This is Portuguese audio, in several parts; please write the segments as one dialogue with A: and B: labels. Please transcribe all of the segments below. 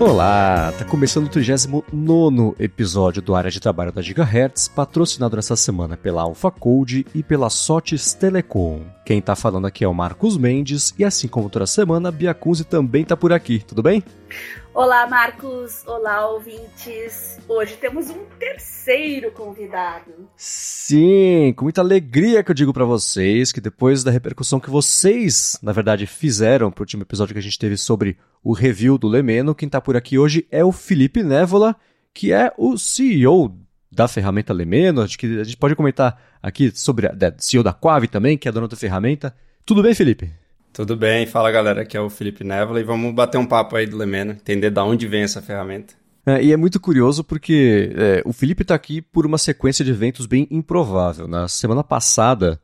A: Olá, tá começando o 39 episódio do Área de Trabalho da Gigahertz, patrocinado nessa semana pela Alpha Code e pela Sotes Telecom. Quem tá falando aqui é o Marcos Mendes e assim como toda semana, a Bia também tá por aqui, tudo bem?
B: Olá, Marcos. Olá, ouvintes. Hoje temos um terceiro convidado.
A: Sim, com muita alegria que eu digo para vocês que depois da repercussão que vocês, na verdade, fizeram pro último episódio que a gente teve sobre o review do Lemeno, quem tá por aqui hoje é o Felipe Névola, que é o CEO da ferramenta Lemeno. Acho que a gente pode comentar aqui sobre a CEO da Quave também, que é a dona da ferramenta. Tudo bem, Felipe?
C: Tudo bem, fala galera, aqui é o Felipe Névola e vamos bater um papo aí do Lemeno, entender de onde vem essa ferramenta.
A: É, e é muito curioso porque é, o Felipe está aqui por uma sequência de eventos bem improvável. Na semana passada,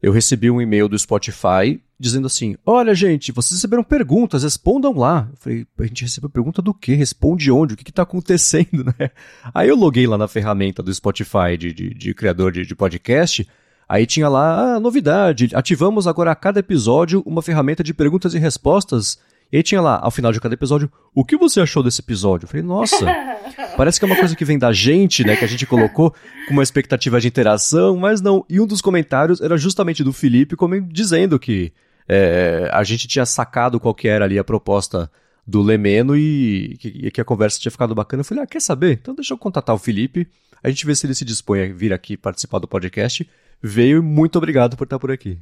A: eu recebi um e-mail do Spotify dizendo assim: Olha, gente, vocês receberam perguntas, respondam lá. Eu falei: A gente recebeu pergunta do quê? Responde onde? O que está acontecendo? Né? Aí eu loguei lá na ferramenta do Spotify de, de, de criador de, de podcast. Aí tinha lá, ah, novidade, ativamos agora a cada episódio uma ferramenta de perguntas e respostas. E aí tinha lá, ao final de cada episódio, o que você achou desse episódio? Eu falei, nossa, parece que é uma coisa que vem da gente, né? Que a gente colocou com uma expectativa de interação, mas não. E um dos comentários era justamente do Felipe como dizendo que é, a gente tinha sacado qual que era ali a proposta do Lemeno e que, e que a conversa tinha ficado bacana. Eu falei, ah, quer saber? Então deixa eu contatar o Felipe, a gente vê se ele se dispõe a vir aqui participar do podcast veio e muito obrigado por estar por aqui.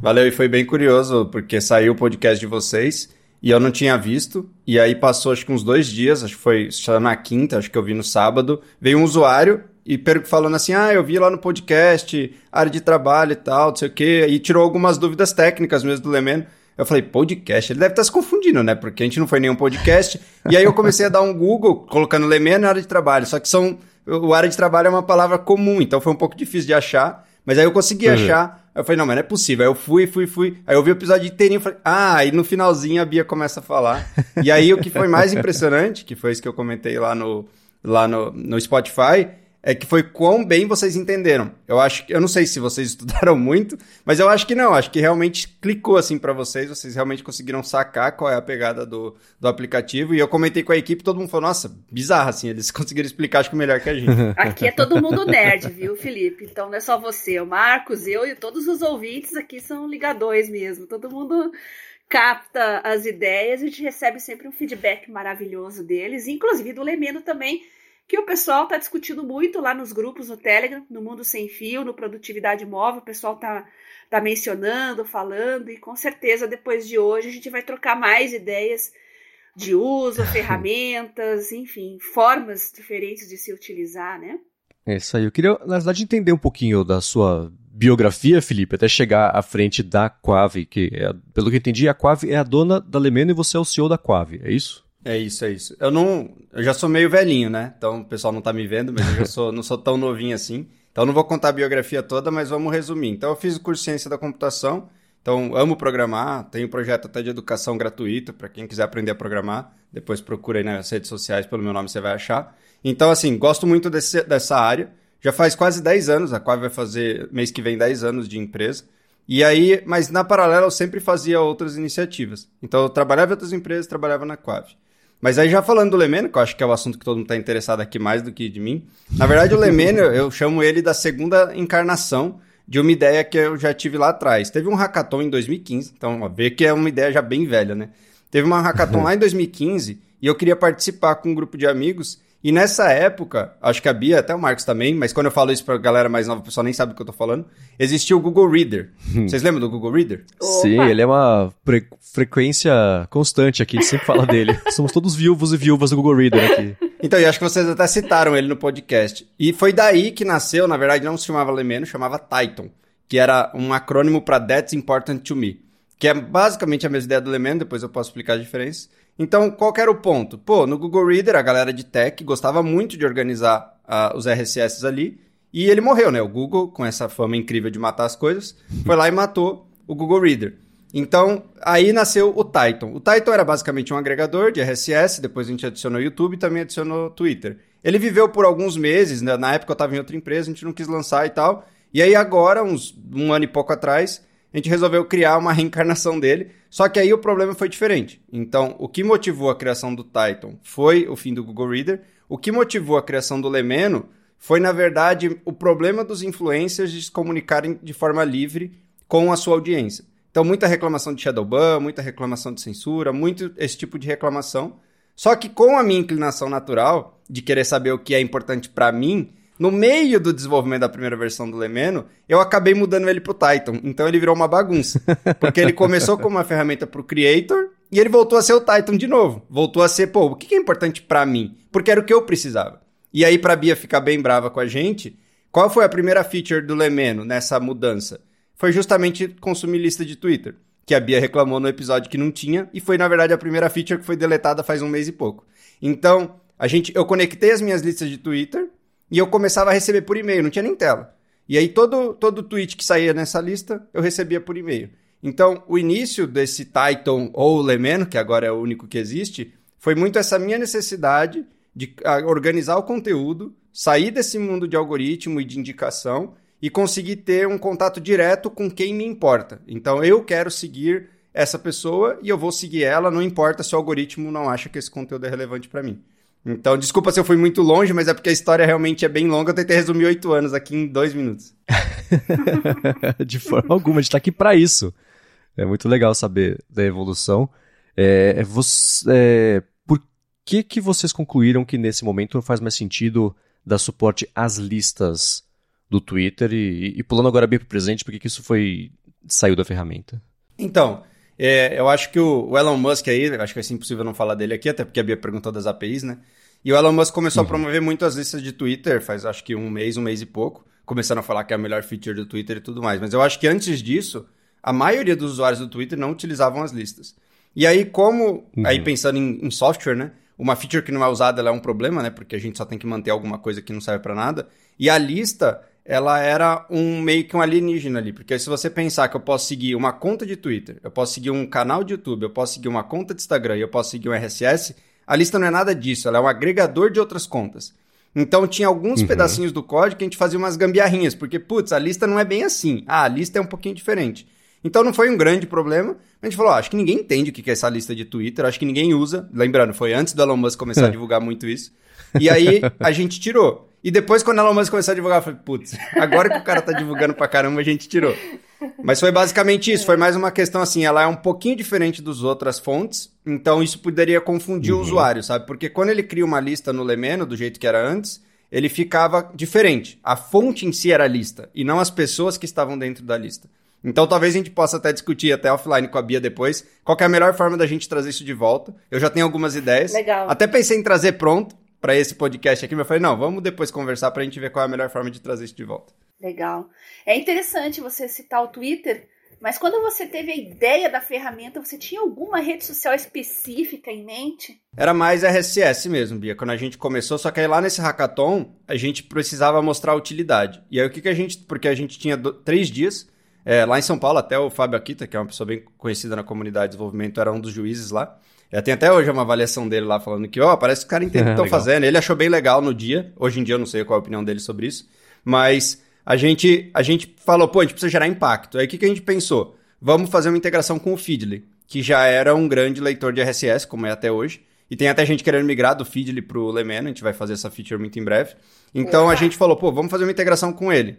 C: Valeu, e foi bem curioso, porque saiu o podcast de vocês e eu não tinha visto. E aí passou acho que uns dois dias, acho que foi na quinta, acho que eu vi no sábado. Veio um usuário e falando assim: ah, eu vi lá no podcast, área de trabalho e tal, não sei o quê. E tirou algumas dúvidas técnicas mesmo do Lemeno. Eu falei, podcast? Ele deve estar se confundindo, né? Porque a gente não foi nenhum podcast. e aí eu comecei a dar um Google colocando Lemeno na área de trabalho. Só que são. O área de trabalho é uma palavra comum, então foi um pouco difícil de achar. Mas aí eu consegui uhum. achar. Eu falei, não, mas não é possível. Aí eu fui, fui, fui. Aí eu vi o episódio inteirinho e falei, ah, e no finalzinho a Bia começa a falar. e aí o que foi mais impressionante, que foi isso que eu comentei lá no, lá no, no Spotify, é que foi quão bem vocês entenderam. Eu acho que eu não sei se vocês estudaram muito, mas eu acho que não, acho que realmente clicou assim para vocês, vocês realmente conseguiram sacar qual é a pegada do, do aplicativo e eu comentei com a equipe, todo mundo falou: "Nossa, bizarro assim, eles conseguiram explicar acho que melhor que a gente".
B: Aqui é todo mundo nerd, viu, Felipe? Então não é só você, o Marcos, eu e todos os ouvintes aqui são ligadores mesmo. Todo mundo capta as ideias, a gente recebe sempre um feedback maravilhoso deles, inclusive do Lemeno também que o pessoal está discutindo muito lá nos grupos no Telegram, no Mundo Sem Fio, no Produtividade Móvel, o pessoal está tá mencionando, falando, e com certeza depois de hoje a gente vai trocar mais ideias de uso, ferramentas, enfim, formas diferentes de se utilizar, né?
A: É isso aí. Eu queria, na verdade, entender um pouquinho da sua biografia, Felipe, até chegar à frente da Quave, que, é, pelo que entendi, a Quave é a dona da Lemeno e você é o CEO da Quave, é isso?
C: É isso, é isso. Eu não. Eu já sou meio velhinho, né? Então o pessoal não tá me vendo, mas eu sou, não sou tão novinho assim. Então não vou contar a biografia toda, mas vamos resumir. Então eu fiz o curso de ciência da computação. Então amo programar, tenho projeto até de educação gratuito para quem quiser aprender a programar. Depois procura aí nas redes sociais pelo meu nome você vai achar. Então assim, gosto muito desse, dessa área. Já faz quase 10 anos, a Quave vai fazer mês que vem 10 anos de empresa. E aí, mas na paralela eu sempre fazia outras iniciativas. Então eu trabalhava em outras empresas, trabalhava na Quave. Mas aí já falando do Lemeno, que eu acho que é o assunto que todo mundo está interessado aqui mais do que de mim. Na verdade, o Lemeno, eu chamo ele da segunda encarnação de uma ideia que eu já tive lá atrás. Teve um hackathon em 2015, então ó, vê que é uma ideia já bem velha, né? Teve uma hackathon lá em 2015 e eu queria participar com um grupo de amigos e nessa época, acho que a Bia, até o Marcos também, mas quando eu falo isso pra galera mais nova, o pessoal nem sabe do que eu tô falando, existia o Google Reader. Hum. Vocês lembram do Google Reader?
A: Sim, ele é uma frequência constante aqui, a gente sempre fala dele. Somos todos viúvos e viúvas do Google Reader aqui.
C: Então, eu acho que vocês até citaram ele no podcast. E foi daí que nasceu, na verdade não se chamava Lemeno, chamava Titan, que era um acrônimo para That's Important to Me, que é basicamente a mesma ideia do Lemeno, depois eu posso explicar a diferença. Então, qual era o ponto? Pô, no Google Reader, a galera de tech gostava muito de organizar uh, os RSS ali, e ele morreu, né? O Google, com essa fama incrível de matar as coisas, foi lá e matou o Google Reader. Então, aí nasceu o Titan. O Titan era basicamente um agregador de RSS, depois a gente adicionou YouTube e também adicionou Twitter. Ele viveu por alguns meses, né? na época eu estava em outra empresa, a gente não quis lançar e tal. E aí agora, uns um ano e pouco atrás, a gente resolveu criar uma reencarnação dele, só que aí o problema foi diferente. Então, o que motivou a criação do Titan foi o fim do Google Reader, o que motivou a criação do Lemeno foi, na verdade, o problema dos influencers de se comunicarem de forma livre com a sua audiência. Então, muita reclamação de Shadowban, muita reclamação de censura, muito esse tipo de reclamação. Só que com a minha inclinação natural de querer saber o que é importante para mim, no meio do desenvolvimento da primeira versão do Lemeno, eu acabei mudando ele pro Titan. Então ele virou uma bagunça. Porque ele começou como uma ferramenta pro Creator e ele voltou a ser o Titan de novo. Voltou a ser, pô, o que é importante para mim? Porque era o que eu precisava. E aí, pra Bia ficar bem brava com a gente, qual foi a primeira feature do Lemeno nessa mudança? Foi justamente consumir lista de Twitter. Que a Bia reclamou no episódio que não tinha, e foi, na verdade, a primeira feature que foi deletada faz um mês e pouco. Então, a gente, eu conectei as minhas listas de Twitter e eu começava a receber por e-mail, não tinha nem tela. E aí todo, todo tweet que saía nessa lista, eu recebia por e-mail. Então, o início desse Titan ou Lemeno, que agora é o único que existe, foi muito essa minha necessidade de organizar o conteúdo, sair desse mundo de algoritmo e de indicação e conseguir ter um contato direto com quem me importa. Então, eu quero seguir essa pessoa e eu vou seguir ela, não importa se o algoritmo não acha que esse conteúdo é relevante para mim. Então, desculpa se eu fui muito longe, mas é porque a história realmente é bem longa. Eu tentei resumir oito anos aqui em dois minutos.
A: de forma alguma, a gente tá aqui para isso. É muito legal saber da evolução. É, é, você, é, por que, que vocês concluíram que nesse momento não faz mais sentido dar suporte às listas do Twitter? E, e pulando agora bem para o presente, por que, que isso foi saiu da ferramenta?
C: Então, é, eu acho que o, o, Elon Musk aí, acho que vai ser impossível não falar dele aqui, até porque a Bia perguntou das APIs, né? E o Elon Musk começou uhum. a promover muito as listas de Twitter, faz acho que um mês, um mês e pouco, começando a falar que é a melhor feature do Twitter e tudo mais. Mas eu acho que antes disso, a maioria dos usuários do Twitter não utilizavam as listas. E aí, como, uhum. aí pensando em, em, software, né? Uma feature que não é usada é um problema, né? Porque a gente só tem que manter alguma coisa que não serve para nada. E a lista, ela era um meio que um alienígena ali, porque se você pensar que eu posso seguir uma conta de Twitter, eu posso seguir um canal de YouTube, eu posso seguir uma conta de Instagram e eu posso seguir um RSS, a lista não é nada disso, ela é um agregador de outras contas. Então tinha alguns uhum. pedacinhos do código que a gente fazia umas gambiarrinhas, porque putz, a lista não é bem assim. Ah, a lista é um pouquinho diferente. Então não foi um grande problema. A gente falou, oh, acho que ninguém entende o que é essa lista de Twitter, acho que ninguém usa. Lembrando, foi antes do Elon Musk começar a divulgar muito isso. E aí a gente tirou. E depois, quando a Elon Musk começou a divulgar, eu falei, putz, agora que o cara tá divulgando pra caramba, a gente tirou. Mas foi basicamente isso, foi mais uma questão assim, ela é um pouquinho diferente das outras fontes, então isso poderia confundir uhum. o usuário, sabe? Porque quando ele cria uma lista no Lemeno, do jeito que era antes, ele ficava diferente. A fonte em si era a lista, e não as pessoas que estavam dentro da lista. Então talvez a gente possa até discutir até offline com a Bia depois qual é a melhor forma da gente trazer isso de volta. Eu já tenho algumas ideias.
B: Legal.
C: Até pensei em trazer pronto, para esse podcast aqui, mas eu falei, não, vamos depois conversar para a gente ver qual é a melhor forma de trazer isso de volta.
B: Legal. É interessante você citar o Twitter, mas quando você teve a ideia da ferramenta, você tinha alguma rede social específica em mente?
C: Era mais RSS mesmo, Bia, quando a gente começou, só que aí lá nesse hackathon, a gente precisava mostrar a utilidade. E aí o que, que a gente, porque a gente tinha do, três dias, é, lá em São Paulo, até o Fábio Akita, que é uma pessoa bem conhecida na comunidade de desenvolvimento, era um dos juízes lá. Eu tenho até hoje uma avaliação dele lá falando que, ó, oh, parece que os caras entendem o que estão fazendo. Ele achou bem legal no dia. Hoje em dia eu não sei qual é a opinião dele sobre isso. Mas a gente, a gente falou, pô, a gente precisa gerar impacto. Aí o que, que a gente pensou? Vamos fazer uma integração com o Feedly, que já era um grande leitor de RSS, como é até hoje. E tem até gente querendo migrar do Feedly pro Lemeno, a gente vai fazer essa feature muito em breve. Então a gente falou, pô, vamos fazer uma integração com ele.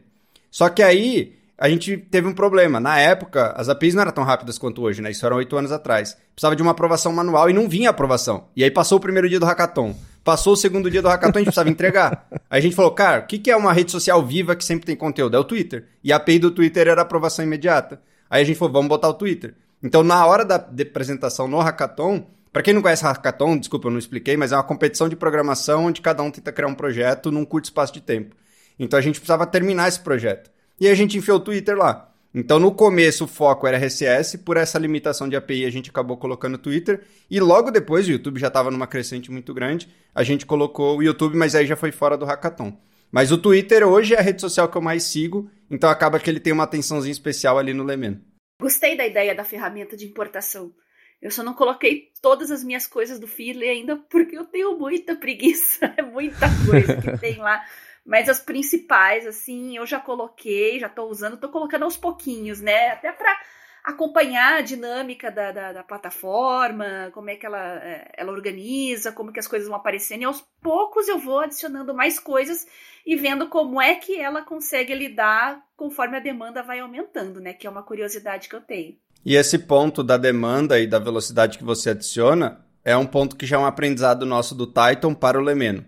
C: Só que aí a gente teve um problema. Na época, as APIs não eram tão rápidas quanto hoje, né? Isso eram oito anos atrás. Precisava de uma aprovação manual e não vinha aprovação. E aí passou o primeiro dia do hackathon. Passou o segundo dia do hackathon, a gente precisava entregar. Aí a gente falou, cara, o que, que é uma rede social viva que sempre tem conteúdo? É o Twitter. E a API do Twitter era aprovação imediata. Aí a gente falou, vamos botar o Twitter. Então, na hora da apresentação no hackathon, para quem não conhece hackathon, desculpa, eu não expliquei, mas é uma competição de programação onde cada um tenta criar um projeto num curto espaço de tempo. Então a gente precisava terminar esse projeto. E a gente enfiou o Twitter lá. Então, no começo, o foco era RSS, por essa limitação de API, a gente acabou colocando o Twitter. E logo depois, o YouTube já estava numa crescente muito grande, a gente colocou o YouTube, mas aí já foi fora do hackathon. Mas o Twitter hoje é a rede social que eu mais sigo, então acaba que ele tem uma atençãozinha especial ali no Lemen.
B: Gostei da ideia da ferramenta de importação. Eu só não coloquei todas as minhas coisas do Feedly ainda porque eu tenho muita preguiça. É muita coisa que tem lá Mas as principais, assim, eu já coloquei, já estou usando, estou colocando aos pouquinhos, né? Até para acompanhar a dinâmica da, da, da, plataforma, como é que ela, é, ela organiza, como que as coisas vão aparecendo, e aos poucos eu vou adicionando mais coisas e vendo como é que ela consegue lidar conforme a demanda vai aumentando, né? Que é uma curiosidade que eu tenho.
C: E esse ponto da demanda e da velocidade que você adiciona é um ponto que já é um aprendizado nosso do Titan para o Lemeno.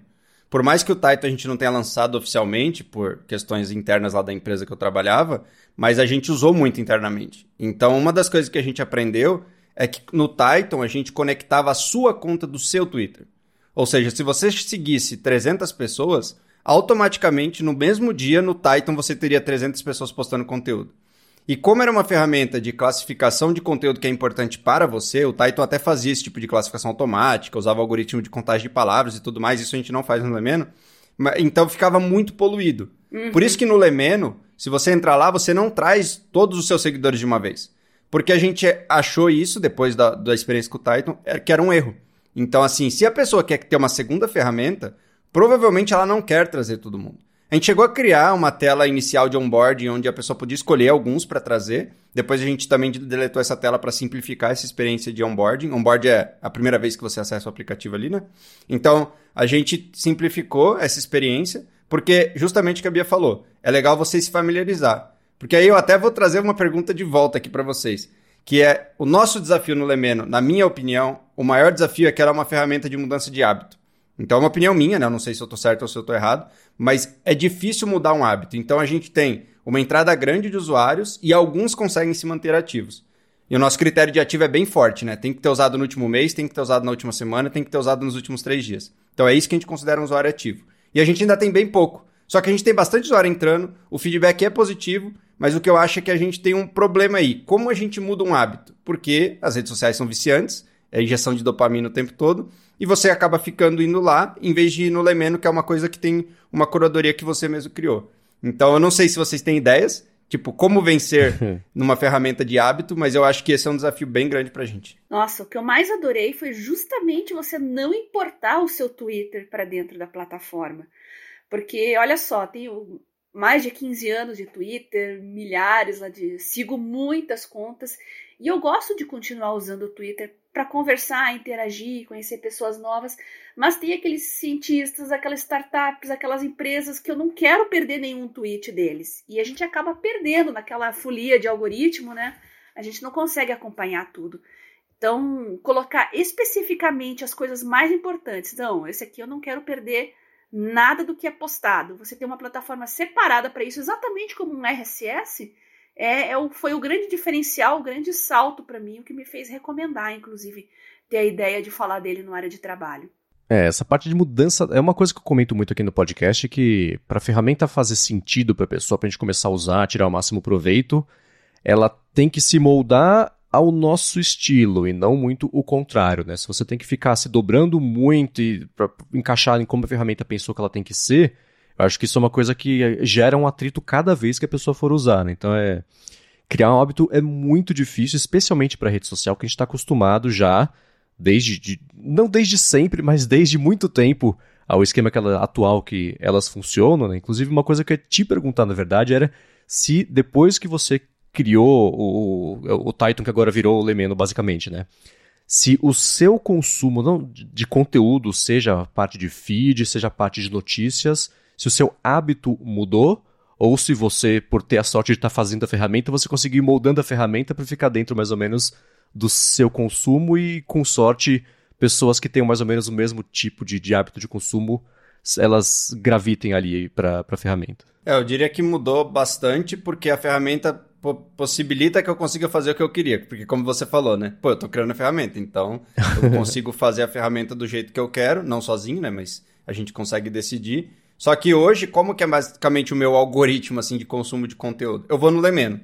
C: Por mais que o Titan a gente não tenha lançado oficialmente, por questões internas lá da empresa que eu trabalhava, mas a gente usou muito internamente. Então, uma das coisas que a gente aprendeu é que no Titan a gente conectava a sua conta do seu Twitter. Ou seja, se você seguisse 300 pessoas, automaticamente no mesmo dia no Titan você teria 300 pessoas postando conteúdo. E como era uma ferramenta de classificação de conteúdo que é importante para você, o Titan até fazia esse tipo de classificação automática, usava algoritmo de contagem de palavras e tudo mais, isso a gente não faz no Lemeno. Então ficava muito poluído. Uhum. Por isso que no Lemeno, se você entrar lá, você não traz todos os seus seguidores de uma vez. Porque a gente achou isso, depois da, da experiência com o Titan, é, que era um erro. Então, assim, se a pessoa quer ter uma segunda ferramenta, provavelmente ela não quer trazer todo mundo. A gente chegou a criar uma tela inicial de onboarding onde a pessoa podia escolher alguns para trazer. Depois a gente também deletou essa tela para simplificar essa experiência de onboarding. Onboard é a primeira vez que você acessa o aplicativo ali, né? Então, a gente simplificou essa experiência, porque justamente o que a Bia falou, é legal você se familiarizar. Porque aí eu até vou trazer uma pergunta de volta aqui para vocês, que é o nosso desafio no Lemeno, na minha opinião, o maior desafio é que ela é uma ferramenta de mudança de hábito. Então é uma opinião minha, né? Eu não sei se eu estou certo ou se eu estou errado, mas é difícil mudar um hábito. Então a gente tem uma entrada grande de usuários e alguns conseguem se manter ativos. E o nosso critério de ativo é bem forte, né? Tem que ter usado no último mês, tem que ter usado na última semana, tem que ter usado nos últimos três dias. Então é isso que a gente considera um usuário ativo. E a gente ainda tem bem pouco. Só que a gente tem bastante usuário entrando, o feedback é positivo, mas o que eu acho é que a gente tem um problema aí. Como a gente muda um hábito? Porque as redes sociais são viciantes, é injeção de dopamina o tempo todo, e você acaba ficando indo lá, em vez de ir no Lemeno, que é uma coisa que tem uma curadoria que você mesmo criou. Então, eu não sei se vocês têm ideias, tipo, como vencer numa ferramenta de hábito, mas eu acho que esse é um desafio bem grande pra gente.
B: Nossa, o que eu mais adorei foi justamente você não importar o seu Twitter para dentro da plataforma. Porque, olha só, tenho mais de 15 anos de Twitter, milhares lá de. sigo muitas contas e eu gosto de continuar usando o Twitter para conversar, interagir, conhecer pessoas novas, mas tem aqueles cientistas, aquelas startups, aquelas empresas que eu não quero perder nenhum tweet deles. E a gente acaba perdendo naquela folia de algoritmo, né? A gente não consegue acompanhar tudo. Então, colocar especificamente as coisas mais importantes. Não, esse aqui eu não quero perder nada do que é postado. Você tem uma plataforma separada para isso, exatamente como um RSS é, é, foi o grande diferencial, o grande salto para mim, o que me fez recomendar, inclusive, ter a ideia de falar dele no área de trabalho.
A: É, essa parte de mudança é uma coisa que eu comento muito aqui no podcast, que para a ferramenta fazer sentido para a pessoa, para a gente começar a usar, tirar o máximo proveito, ela tem que se moldar ao nosso estilo e não muito o contrário, né? Se você tem que ficar se dobrando muito para encaixar em como a ferramenta pensou que ela tem que ser, acho que isso é uma coisa que gera um atrito cada vez que a pessoa for usar, né? Então é. Criar um hábito é muito difícil, especialmente para rede social, que a gente está acostumado já, desde. De, não desde sempre, mas desde muito tempo, ao esquema que ela, atual que elas funcionam, né? Inclusive, uma coisa que eu ia te perguntar, na verdade, era se depois que você criou o, o, o Titan, que agora virou o Lemeno, basicamente, né? se o seu consumo não, de conteúdo, seja parte de feed, seja parte de notícias, se o seu hábito mudou ou se você, por ter a sorte de estar fazendo a ferramenta, você conseguiu ir moldando a ferramenta para ficar dentro mais ou menos do seu consumo e, com sorte, pessoas que tenham mais ou menos o mesmo tipo de, de hábito de consumo, elas gravitem ali para a ferramenta.
C: É, eu diria que mudou bastante porque a ferramenta possibilita que eu consiga fazer o que eu queria. Porque, como você falou, né? Pô, eu tô criando a ferramenta, então eu consigo fazer a ferramenta do jeito que eu quero, não sozinho, né? Mas a gente consegue decidir. Só que hoje, como que é basicamente o meu algoritmo assim de consumo de conteúdo? Eu vou no Lemeno.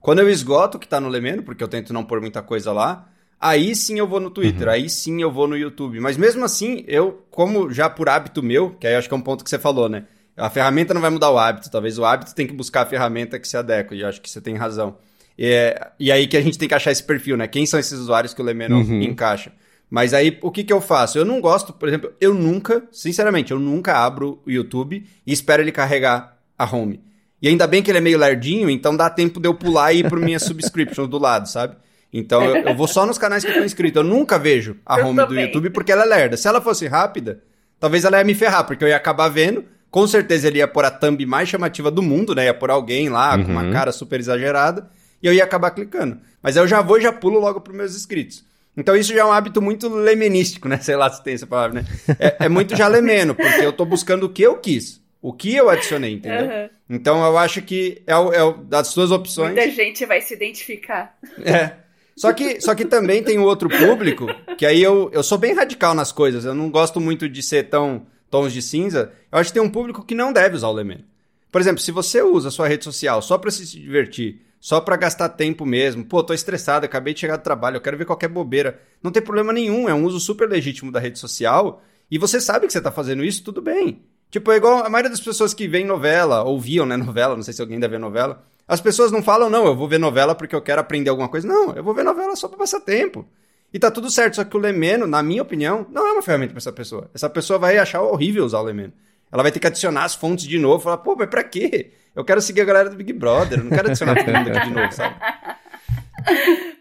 C: Quando eu esgoto o que está no Lemeno, porque eu tento não pôr muita coisa lá, aí sim eu vou no Twitter, uhum. aí sim eu vou no YouTube. Mas mesmo assim, eu, como já por hábito meu, que aí acho que é um ponto que você falou, né? A ferramenta não vai mudar o hábito, talvez o hábito tem que buscar a ferramenta que se adequa, e acho que você tem razão. E, é, e aí que a gente tem que achar esse perfil, né? Quem são esses usuários que o Lemeno uhum. encaixa? Mas aí, o que que eu faço? Eu não gosto, por exemplo, eu nunca, sinceramente, eu nunca abro o YouTube e espero ele carregar a home. E ainda bem que ele é meio lerdinho, então dá tempo de eu pular e ir pro minha subscription do lado, sabe? Então eu, eu, vou só nos canais que eu tô inscrito. Eu nunca vejo a eu home também. do YouTube porque ela é lerda. Se ela fosse rápida, talvez ela ia me ferrar, porque eu ia acabar vendo. Com certeza ele ia pôr a thumb mais chamativa do mundo, né? Ia pôr alguém lá uhum. com uma uhum. cara super exagerada. E eu ia acabar clicando. Mas eu já vou e já pulo logo pros meus inscritos. Então isso já é um hábito muito lemenístico, né? Sei lá se tem essa palavra, né? É, é muito já lemeno, porque eu tô buscando o que eu quis. O que eu adicionei, entendeu? Uhum. Então eu acho que é, o, é o, das suas opções.
B: Muita gente vai se identificar.
C: É. Só que, só que também tem outro público, que aí eu, eu sou bem radical nas coisas. Eu não gosto muito de ser tão tons de cinza. Eu acho que tem um público que não deve usar o Lemeno. Por exemplo, se você usa a sua rede social só para se divertir, só para gastar tempo mesmo. Pô, tô estressado, acabei de chegar do trabalho, eu quero ver qualquer bobeira. Não tem problema nenhum, é um uso super legítimo da rede social. E você sabe que você tá fazendo isso, tudo bem. Tipo, é igual a maioria das pessoas que veem novela, ou viam, né, novela, não sei se alguém ainda vê novela. As pessoas não falam, não, eu vou ver novela porque eu quero aprender alguma coisa. Não, eu vou ver novela só pra passar tempo. E tá tudo certo, só que o Lemeno, na minha opinião, não é uma ferramenta para essa pessoa. Essa pessoa vai achar horrível usar o Lemeno. Ela vai ter que adicionar as fontes de novo, falar, pô, mas pra quê? Eu quero seguir a galera do Big Brother, eu não quero adicionar todo mundo aqui de novo, sabe?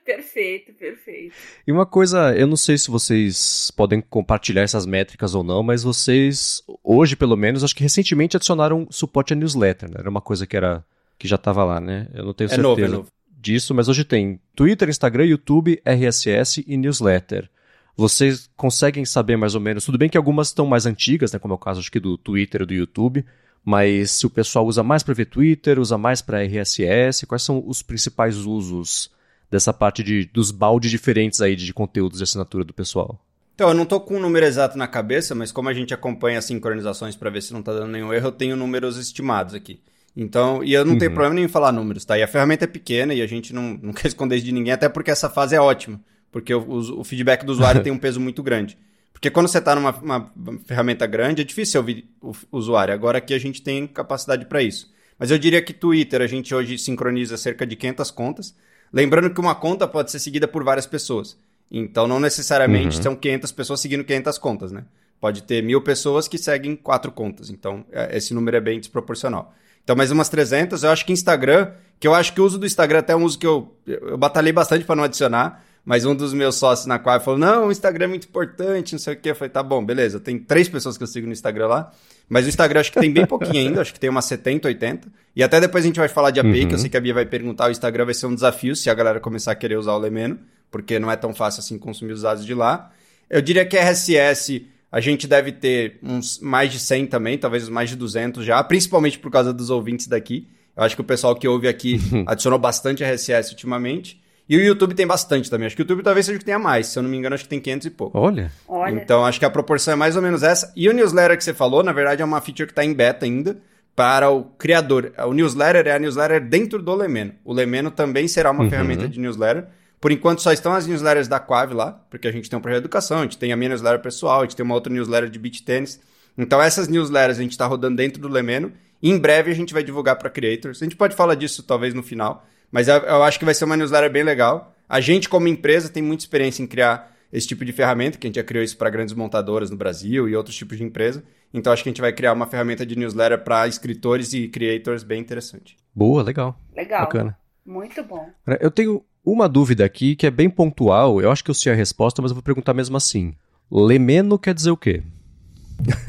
B: Perfeito, perfeito.
A: E uma coisa, eu não sei se vocês podem compartilhar essas métricas ou não, mas vocês, hoje pelo menos, acho que recentemente adicionaram suporte a newsletter, né? Era uma coisa que era que já estava lá, né? Eu não tenho é certeza novo, é novo. disso, mas hoje tem Twitter, Instagram, YouTube, RSS e newsletter. Vocês conseguem saber mais ou menos, tudo bem que algumas estão mais antigas, né, como é o caso acho que do Twitter e do YouTube, mas se o pessoal usa mais para ver Twitter, usa mais para RSS, quais são os principais usos dessa parte de, dos baldes diferentes aí de conteúdos de assinatura do pessoal?
C: Então, eu não estou com o um número exato na cabeça, mas como a gente acompanha as sincronizações para ver se não está dando nenhum erro, eu tenho números estimados aqui. Então, e eu não uhum. tenho problema nenhum em falar números, tá? E a ferramenta é pequena e a gente não, não quer esconder isso de ninguém, até porque essa fase é ótima, porque o, o feedback do usuário tem um peso muito grande. Porque quando você está numa ferramenta grande, é difícil ouvir o usuário. Agora aqui a gente tem capacidade para isso. Mas eu diria que Twitter, a gente hoje sincroniza cerca de 500 contas. Lembrando que uma conta pode ser seguida por várias pessoas. Então, não necessariamente uhum. são 500 pessoas seguindo 500 contas, né? Pode ter mil pessoas que seguem quatro contas. Então, é, esse número é bem desproporcional. Então, mais umas 300. Eu acho que Instagram, que eu acho que o uso do Instagram até é um uso que eu, eu batalhei bastante para não adicionar, mas um dos meus sócios na qual falou: não, o Instagram é muito importante, não sei o quê. Eu falei: tá bom, beleza. Tem três pessoas que eu sigo no Instagram lá. Mas o Instagram acho que tem bem pouquinho ainda, acho que tem umas 70, 80. E até depois a gente vai falar de API, uhum. que eu sei que a Bia vai perguntar. O Instagram vai ser um desafio se a galera começar a querer usar o Lemeno, porque não é tão fácil assim consumir os dados de lá. Eu diria que RSS a gente deve ter uns mais de 100 também, talvez mais de 200 já, principalmente por causa dos ouvintes daqui. Eu acho que o pessoal que ouve aqui adicionou bastante RSS ultimamente. E o YouTube tem bastante também. Acho que o YouTube talvez seja o que tenha mais. Se eu não me engano, acho que tem 500 e pouco.
A: Olha.
B: Olha.
C: Então, acho que a proporção é mais ou menos essa. E o newsletter que você falou, na verdade, é uma feature que está em beta ainda para o criador. O newsletter é a newsletter dentro do Lemeno. O Lemeno também será uma uhum. ferramenta de newsletter. Por enquanto só estão as newsletters da Quave lá, porque a gente tem um projeto de educação, a gente tem a minha newsletter pessoal, a gente tem uma outra newsletter de beach tennis. Então essas newsletters a gente está rodando dentro do Lemeno. E em breve a gente vai divulgar para creators. A gente pode falar disso talvez no final, mas eu, eu acho que vai ser uma newsletter bem legal. A gente, como empresa, tem muita experiência em criar esse tipo de ferramenta, que a gente já criou isso para grandes montadoras no Brasil e outros tipos de empresa. Então acho que a gente vai criar uma ferramenta de newsletter para escritores e creators bem interessante.
A: Boa, legal.
B: Legal. Bacana. Muito bom.
A: Eu tenho uma dúvida aqui que é bem pontual. Eu acho que eu sei a resposta, mas eu vou perguntar mesmo assim. Lemeno quer dizer o quê?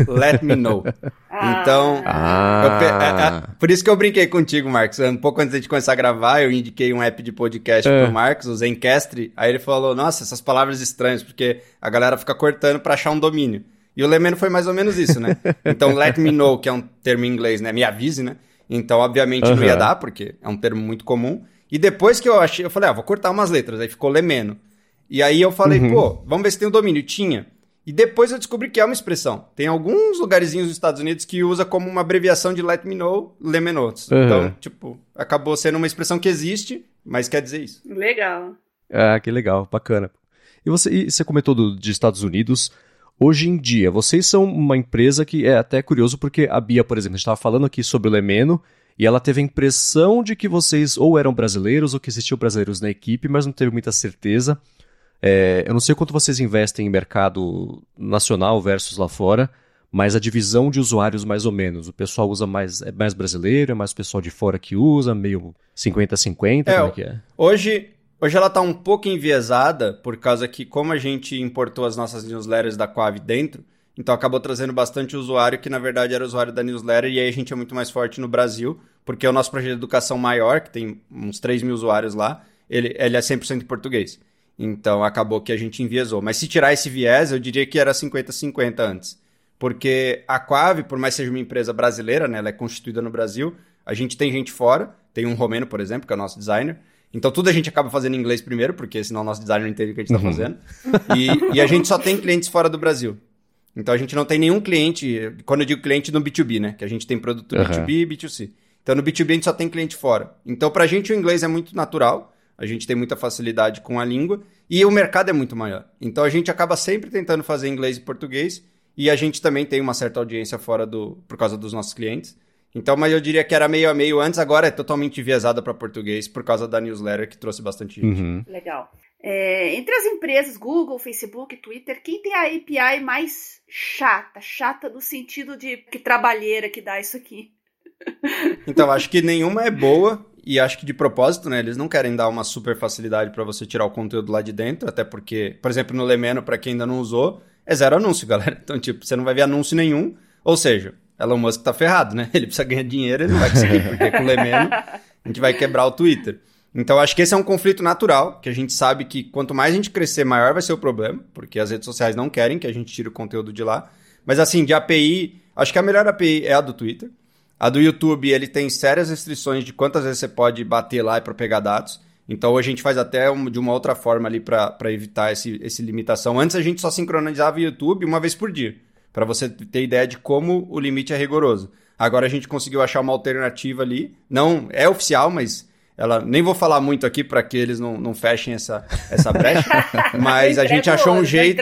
C: Let me know. Ah. Então,
A: ah.
C: eu, é, é, por isso que eu brinquei contigo, Marcos. Um pouco antes de começar a gravar, eu indiquei um app de podcast é. pro Marcos, o Zencastre. Aí ele falou: Nossa, essas palavras estranhas, porque a galera fica cortando para achar um domínio. E o Lemeno foi mais ou menos isso, né? Então, let me know, que é um termo em inglês, né? Me avise, né? Então, obviamente, uhum. não ia dar, porque é um termo muito comum. E depois que eu achei, eu falei, ah, vou cortar umas letras. Aí ficou Lemeno. E aí eu falei, uhum. pô, vamos ver se tem o um domínio. Tinha. E depois eu descobri que é uma expressão. Tem alguns lugarzinhos nos Estados Unidos que usa como uma abreviação de let me know, lemenotes. Uhum. Então, tipo, acabou sendo uma expressão que existe, mas quer dizer isso.
B: Legal.
A: Ah, que legal, bacana. E você, e você comentou do, de Estados Unidos. Hoje em dia, vocês são uma empresa que é até curioso porque a Bia, por exemplo, a gente estava falando aqui sobre o Lemeno e ela teve a impressão de que vocês ou eram brasileiros ou que existiam brasileiros na equipe, mas não teve muita certeza. É, eu não sei quanto vocês investem em mercado nacional versus lá fora, mas a divisão de usuários mais ou menos. O pessoal usa mais, é mais brasileiro, é mais o pessoal de fora que usa, meio 50-50, é, como é que é?
C: Hoje, hoje ela está um pouco enviesada, por causa que como a gente importou as nossas newsletters da Quave dentro, então acabou trazendo bastante usuário que na verdade era usuário da newsletter, e aí a gente é muito mais forte no Brasil, porque o nosso projeto de educação maior, que tem uns 3 mil usuários lá, ele, ele é 100% em português. Então acabou que a gente enviesou. Mas se tirar esse viés, eu diria que era 50-50 antes. Porque a Quave, por mais seja uma empresa brasileira, né, ela é constituída no Brasil, a gente tem gente fora, tem um romeno, por exemplo, que é o nosso designer. Então tudo a gente acaba fazendo em inglês primeiro, porque senão o nosso designer não entende o que a gente está uhum. fazendo. E, e, a gente só tem clientes fora do Brasil. Então a gente não tem nenhum cliente, quando eu digo cliente no B2B, né? Que a gente tem produto uhum. B2B e B2C. Então no B2B a gente só tem cliente fora. Então pra gente o inglês é muito natural a gente tem muita facilidade com a língua e o mercado é muito maior. Então a gente acaba sempre tentando fazer inglês e português e a gente também tem uma certa audiência fora do por causa dos nossos clientes. Então, mas eu diria que era meio a meio antes, agora é totalmente enviesada para português por causa da newsletter que trouxe bastante gente.
B: Uhum. Legal. É, entre as empresas Google, Facebook, Twitter, quem tem a API mais chata? Chata no sentido de que trabalheira que dá isso aqui.
C: Então, acho que nenhuma é boa e acho que de propósito, né? Eles não querem dar uma super facilidade para você tirar o conteúdo lá de dentro, até porque, por exemplo, no Lemeno, para quem ainda não usou, é zero anúncio, galera. Então, tipo, você não vai ver anúncio nenhum. Ou seja, Elon Musk tá ferrado, né? Ele precisa ganhar dinheiro, ele não vai conseguir, porque com o Lemeno a gente vai quebrar o Twitter. Então, acho que esse é um conflito natural, que a gente sabe que quanto mais a gente crescer, maior vai ser o problema, porque as redes sociais não querem que a gente tire o conteúdo de lá. Mas, assim, de API, acho que a melhor API é a do Twitter. A do YouTube, ele tem sérias restrições de quantas vezes você pode bater lá para pegar dados. Então, a gente faz até um, de uma outra forma ali para evitar esse, esse limitação. Antes, a gente só sincronizava o YouTube uma vez por dia, para você ter ideia de como o limite é rigoroso. Agora, a gente conseguiu achar uma alternativa ali. Não é oficial, mas ela nem vou falar muito aqui para que eles não, não fechem essa, essa brecha, mas a gente achou um jeito.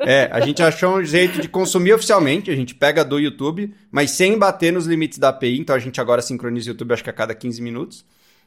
C: É, a gente achou um jeito de consumir oficialmente. A gente pega do YouTube, mas sem bater nos limites da API. Então a gente agora sincroniza o YouTube acho que a cada 15 minutos.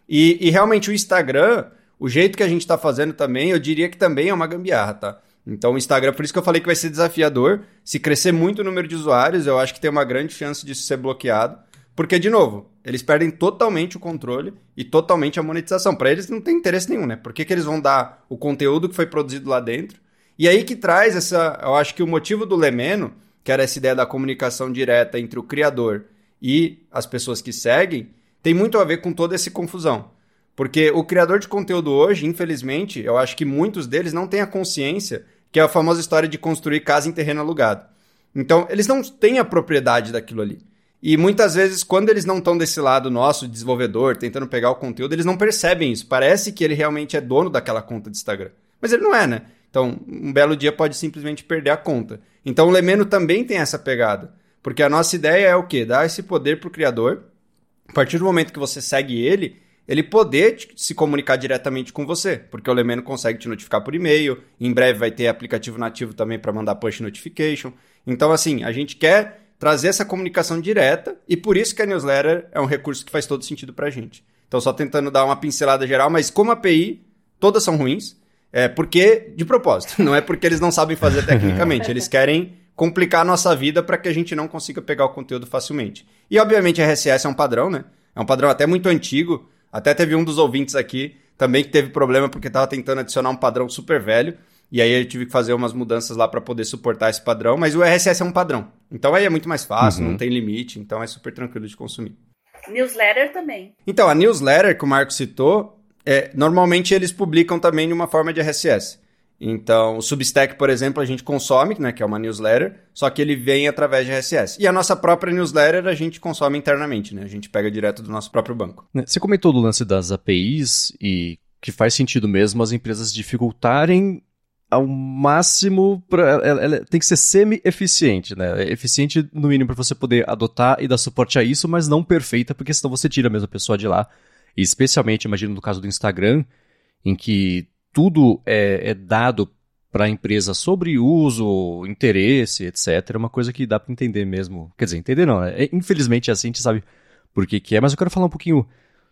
C: E, e realmente o Instagram, o jeito que a gente está fazendo também, eu diria que também é uma gambiarra, tá? Então o Instagram, por isso que eu falei que vai ser desafiador. Se crescer muito o número de usuários, eu acho que tem uma grande chance disso ser bloqueado. Porque, de novo, eles perdem totalmente o controle e totalmente a monetização. Para eles não tem interesse nenhum, né? Por que, que eles vão dar o conteúdo que foi produzido lá dentro? E aí que traz essa. Eu acho que o motivo do Lemeno, que era essa ideia da comunicação direta entre o criador e as pessoas que seguem, tem muito a ver com toda essa confusão. Porque o criador de conteúdo hoje, infelizmente, eu acho que muitos deles não têm a consciência que é a famosa história de construir casa em terreno alugado. Então, eles não têm a propriedade daquilo ali. E muitas vezes, quando eles não estão desse lado nosso, desenvolvedor, tentando pegar o conteúdo, eles não percebem isso. Parece que ele realmente é dono daquela conta de Instagram. Mas ele não é, né? Então, um belo dia pode simplesmente perder a conta. Então, o Lemeno também tem essa pegada. Porque a nossa ideia é o quê? Dar esse poder para o criador. A partir do momento que você segue ele, ele poder se comunicar diretamente com você. Porque o Lemeno consegue te notificar por e-mail. Em breve vai ter aplicativo nativo também para mandar push notification. Então, assim, a gente quer trazer essa comunicação direta e por isso que a newsletter é um recurso que faz todo sentido para a gente. Então, só tentando dar uma pincelada geral, mas como API, todas são ruins, é porque de propósito, não é porque eles não sabem fazer tecnicamente, eles querem complicar a nossa vida para que a gente não consiga pegar o conteúdo facilmente. E, obviamente, RSS é um padrão, né? É um padrão até muito antigo, até teve um dos ouvintes aqui também que teve problema porque estava tentando adicionar um padrão super velho. E aí eu tive que fazer umas mudanças lá para poder suportar esse padrão, mas o RSS é um padrão. Então aí é muito mais fácil, uhum. não tem limite, então é super tranquilo de consumir.
B: Newsletter também.
C: Então, a newsletter que o Marco citou, é, normalmente eles publicam também de uma forma de RSS. Então, o Substack, por exemplo, a gente consome, né, que é uma newsletter, só que ele vem através de RSS. E a nossa própria newsletter a gente consome internamente, né? A gente pega direto do nosso próprio banco.
A: Né, você comentou do lance das APIs e que faz sentido mesmo as empresas dificultarem ao máximo para ela, ela, tem que ser semi-eficiente, né? É eficiente no mínimo para você poder adotar e dar suporte a isso, mas não perfeita, porque senão você tira a mesma pessoa de lá. E especialmente, imagino no caso do Instagram, em que tudo é, é dado para a empresa sobre uso, interesse, etc. É uma coisa que dá para entender mesmo. Quer dizer, entender não, né? É, infelizmente é assim, a gente sabe por que, que é, mas eu quero falar um pouquinho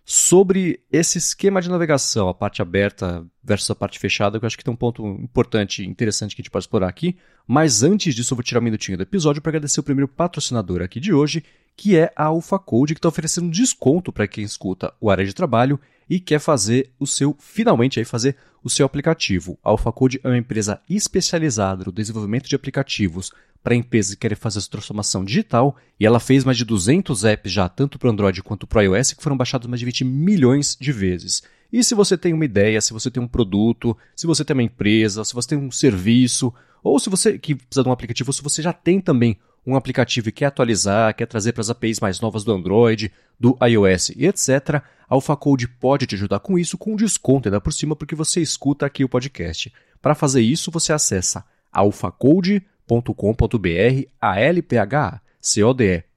A: sobre esse esquema de navegação, a parte aberta versus a parte fechada, que eu acho que tem um ponto importante e interessante que a gente pode explorar aqui. Mas antes disso, eu vou tirar um minutinho do episódio para agradecer o primeiro patrocinador aqui de hoje, que é a Alpha Code, que está oferecendo desconto para quem escuta o área de trabalho e quer fazer o seu, finalmente aí fazer o seu aplicativo. A Alpha Code é uma empresa especializada no desenvolvimento de aplicativos para empresas que querem fazer essa transformação digital, e ela fez mais de 200 apps já, tanto para o Android quanto para o iOS, que foram baixados mais de 20 milhões de vezes. E se você tem uma ideia, se você tem um produto, se você tem uma empresa, se você tem um serviço, ou se você que precisa de um aplicativo, ou se você já tem também um aplicativo e quer atualizar, quer trazer para as APIs mais novas do Android, do iOS e etc., a AlphaCode pode te ajudar com isso com desconto ainda por cima porque você escuta aqui o podcast. Para fazer isso, você acessa alphacode.com alpha.com.br,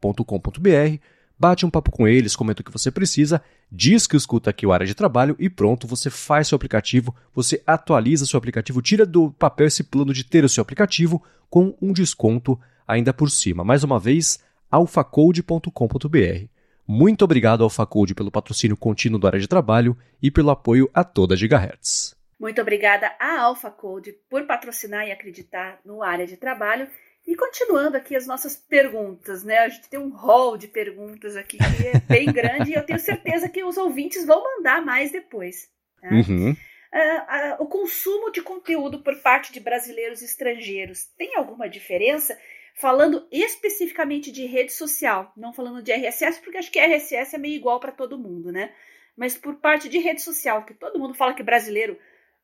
A: alphacode.com.br, bate um papo com eles, comenta o que você precisa, diz que escuta aqui o área de trabalho e pronto, você faz seu aplicativo, você atualiza seu aplicativo, tira do papel esse plano de ter o seu aplicativo com um desconto ainda por cima. Mais uma vez, alphacode.com.br. Muito obrigado, AlphaCode, pelo patrocínio contínuo da área de trabalho e pelo apoio a toda Gigahertz.
B: Muito obrigada à Alpha Code por patrocinar e acreditar no área de trabalho. E continuando aqui as nossas perguntas, né? A gente tem um hall de perguntas aqui que é bem grande e eu tenho certeza que os ouvintes vão mandar mais depois. Tá? Uhum. Uh, uh, o consumo de conteúdo por parte de brasileiros e estrangeiros tem alguma diferença? Falando especificamente de rede social, não falando de RSS, porque acho que RSS é meio igual para todo mundo, né? Mas por parte de rede social, que todo mundo fala que brasileiro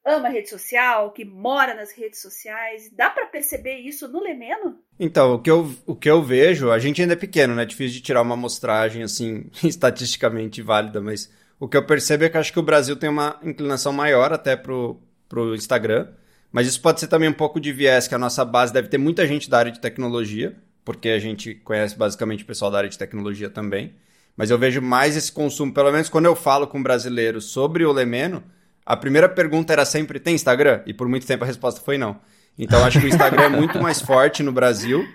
B: ama rede social, que mora nas redes sociais. Dá para perceber isso no Lemeno?
C: Então, o que, eu, o que eu vejo, a gente ainda é pequeno, né? Difícil de tirar uma amostragem assim, estatisticamente válida, mas o que eu percebo é que acho que o Brasil tem uma inclinação maior até pro, pro Instagram. Mas isso pode ser também um pouco de viés, que a nossa base deve ter muita gente da área de tecnologia, porque a gente conhece basicamente o pessoal da área de tecnologia também. Mas eu vejo mais esse consumo, pelo menos quando eu falo com brasileiros sobre o Lemeno, a primeira pergunta era sempre: tem Instagram? E por muito tempo a resposta foi não. Então acho que o Instagram é muito mais forte no Brasil.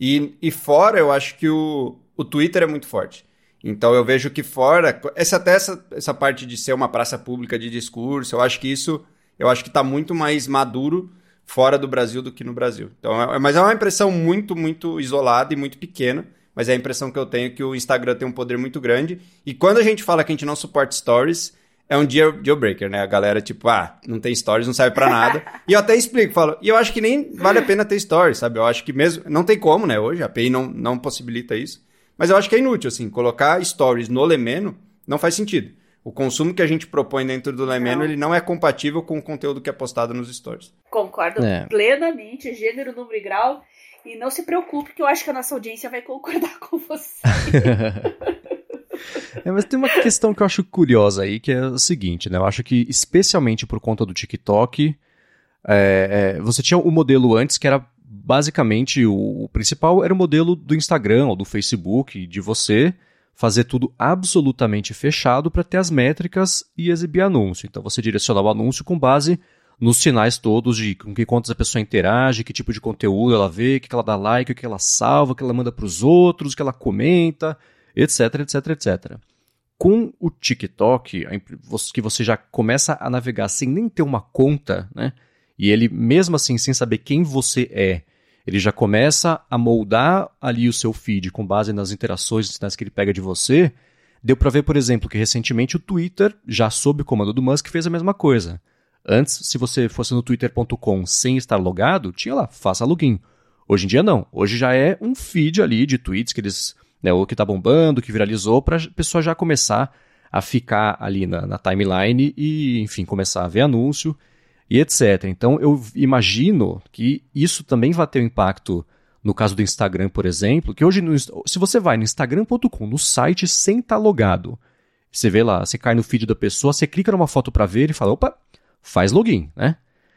C: E, e fora, eu acho que o, o Twitter é muito forte. Então eu vejo que fora, essa, até essa, essa parte de ser uma praça pública de discurso, eu acho que isso eu acho que está muito mais maduro fora do Brasil do que no Brasil. Então, é, mas é uma impressão muito, muito isolada e muito pequena. Mas é a impressão que eu tenho que o Instagram tem um poder muito grande. E quando a gente fala que a gente não suporta stories, é um deal, deal breaker, né? A galera, tipo, ah, não tem stories, não serve para nada. e eu até explico, falo, e eu acho que nem vale a pena ter stories, sabe? Eu acho que mesmo, não tem como, né? Hoje a API não, não possibilita isso. Mas eu acho que é inútil, assim, colocar stories no Lemeno não faz sentido. O consumo que a gente propõe dentro do Lemeno, não. ele não é compatível com o conteúdo que é postado nos stories.
B: Concordo é. plenamente, gênero, número e grau. E não se preocupe, que eu acho que a nossa audiência vai concordar com você.
A: É, mas tem uma questão que eu acho curiosa aí, que é o seguinte, né? Eu acho que, especialmente por conta do TikTok, é, é, você tinha o modelo antes que era basicamente o, o, principal era o modelo do Instagram ou do Facebook, de você fazer tudo absolutamente fechado para ter as métricas e exibir anúncio. Então você direcionar o anúncio com base nos sinais todos de com que quantas a pessoa interage, que tipo de conteúdo ela vê, o que ela dá like, o que ela salva, o que ela manda para os outros, o que ela comenta etc, etc, etc. Com o TikTok, que você já começa a navegar sem nem ter uma conta, né? E ele, mesmo assim, sem saber quem você é, ele já começa a moldar ali o seu feed com base nas interações sinais que ele pega de você. Deu para ver, por exemplo, que recentemente o Twitter, já sob o comando do Musk, fez a mesma coisa. Antes, se você fosse no twitter.com sem estar logado, tinha lá, faça login. Hoje em dia não. Hoje já é um feed ali de tweets que eles né, o que está bombando, que viralizou, para a pessoa já começar a ficar ali na, na, timeline e, enfim, começar a ver anúncio e etc. Então eu imagino que isso também vai ter um impacto no caso do Instagram, por exemplo, que hoje, no, se você vai no instagram.com, no site sem estar tá logado, você vê lá, você cai no feed da pessoa, você clica numa foto para ver e fala, opa, faz login, né?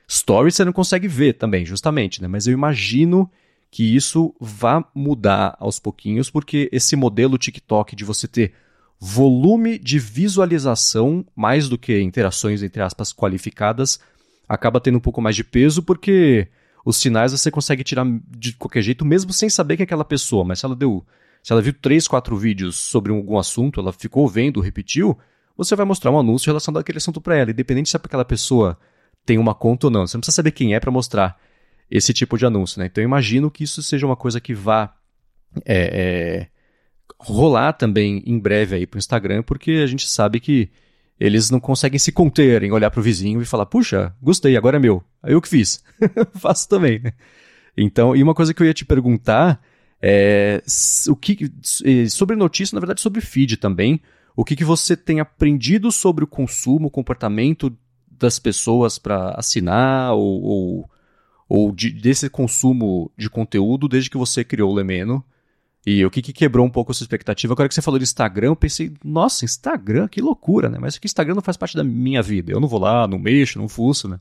A: Stories você não consegue ver também, justamente, né? Mas eu imagino que isso vá mudar aos pouquinhos, porque esse modelo TikTok de você ter volume de visualização mais do que interações, entre aspas, qualificadas, acaba tendo um pouco mais de peso, porque os sinais você consegue tirar de qualquer jeito, mesmo sem saber que é aquela pessoa, mas se ela deu. Se ela viu três, quatro vídeos sobre algum assunto, ela ficou vendo, repetiu, você vai mostrar um anúncio relacionado àquele assunto para ela, independente se aquela pessoa tem uma conta ou não. Você não precisa saber quem é para mostrar esse tipo de anúncio, né? Então eu imagino que isso seja uma coisa que vá é, é, rolar também em breve aí pro Instagram, porque a gente sabe que eles não conseguem se conter em olhar pro vizinho e falar, puxa, gostei, agora é meu. Aí eu que fiz. Faço também, né? Então, e uma coisa que eu ia te perguntar é o que sobre notícia, na verdade, sobre feed também. O que, que você tem aprendido sobre o consumo, o comportamento das pessoas para assinar ou, ou, ou de, desse consumo de conteúdo desde que você criou o Lemeno? E o que, que quebrou um pouco a sua expectativa? Agora que você falou de Instagram, eu pensei, nossa, Instagram, que loucura, né? Mas que Instagram não faz parte da minha vida. Eu não vou lá, não mexo, não fuço, né?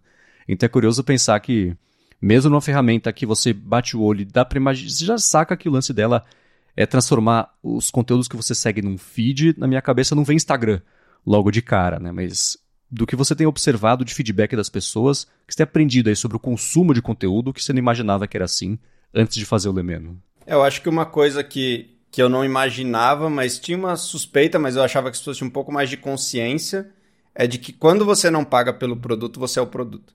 A: Então é curioso pensar que, mesmo numa ferramenta que você bate o olho e dá pra imaginar, você já saca que o lance dela é transformar os conteúdos que você segue num feed. Na minha cabeça não vem Instagram logo de cara, né? Mas do que você tem observado de feedback das pessoas, que você tem aprendido aí sobre o consumo de conteúdo que você não imaginava que era assim antes de fazer o Lemeno.
C: Eu acho que uma coisa que, que eu não imaginava, mas tinha uma suspeita, mas eu achava que as pessoas tinham um pouco mais de consciência, é de que quando você não paga pelo produto, você é o produto.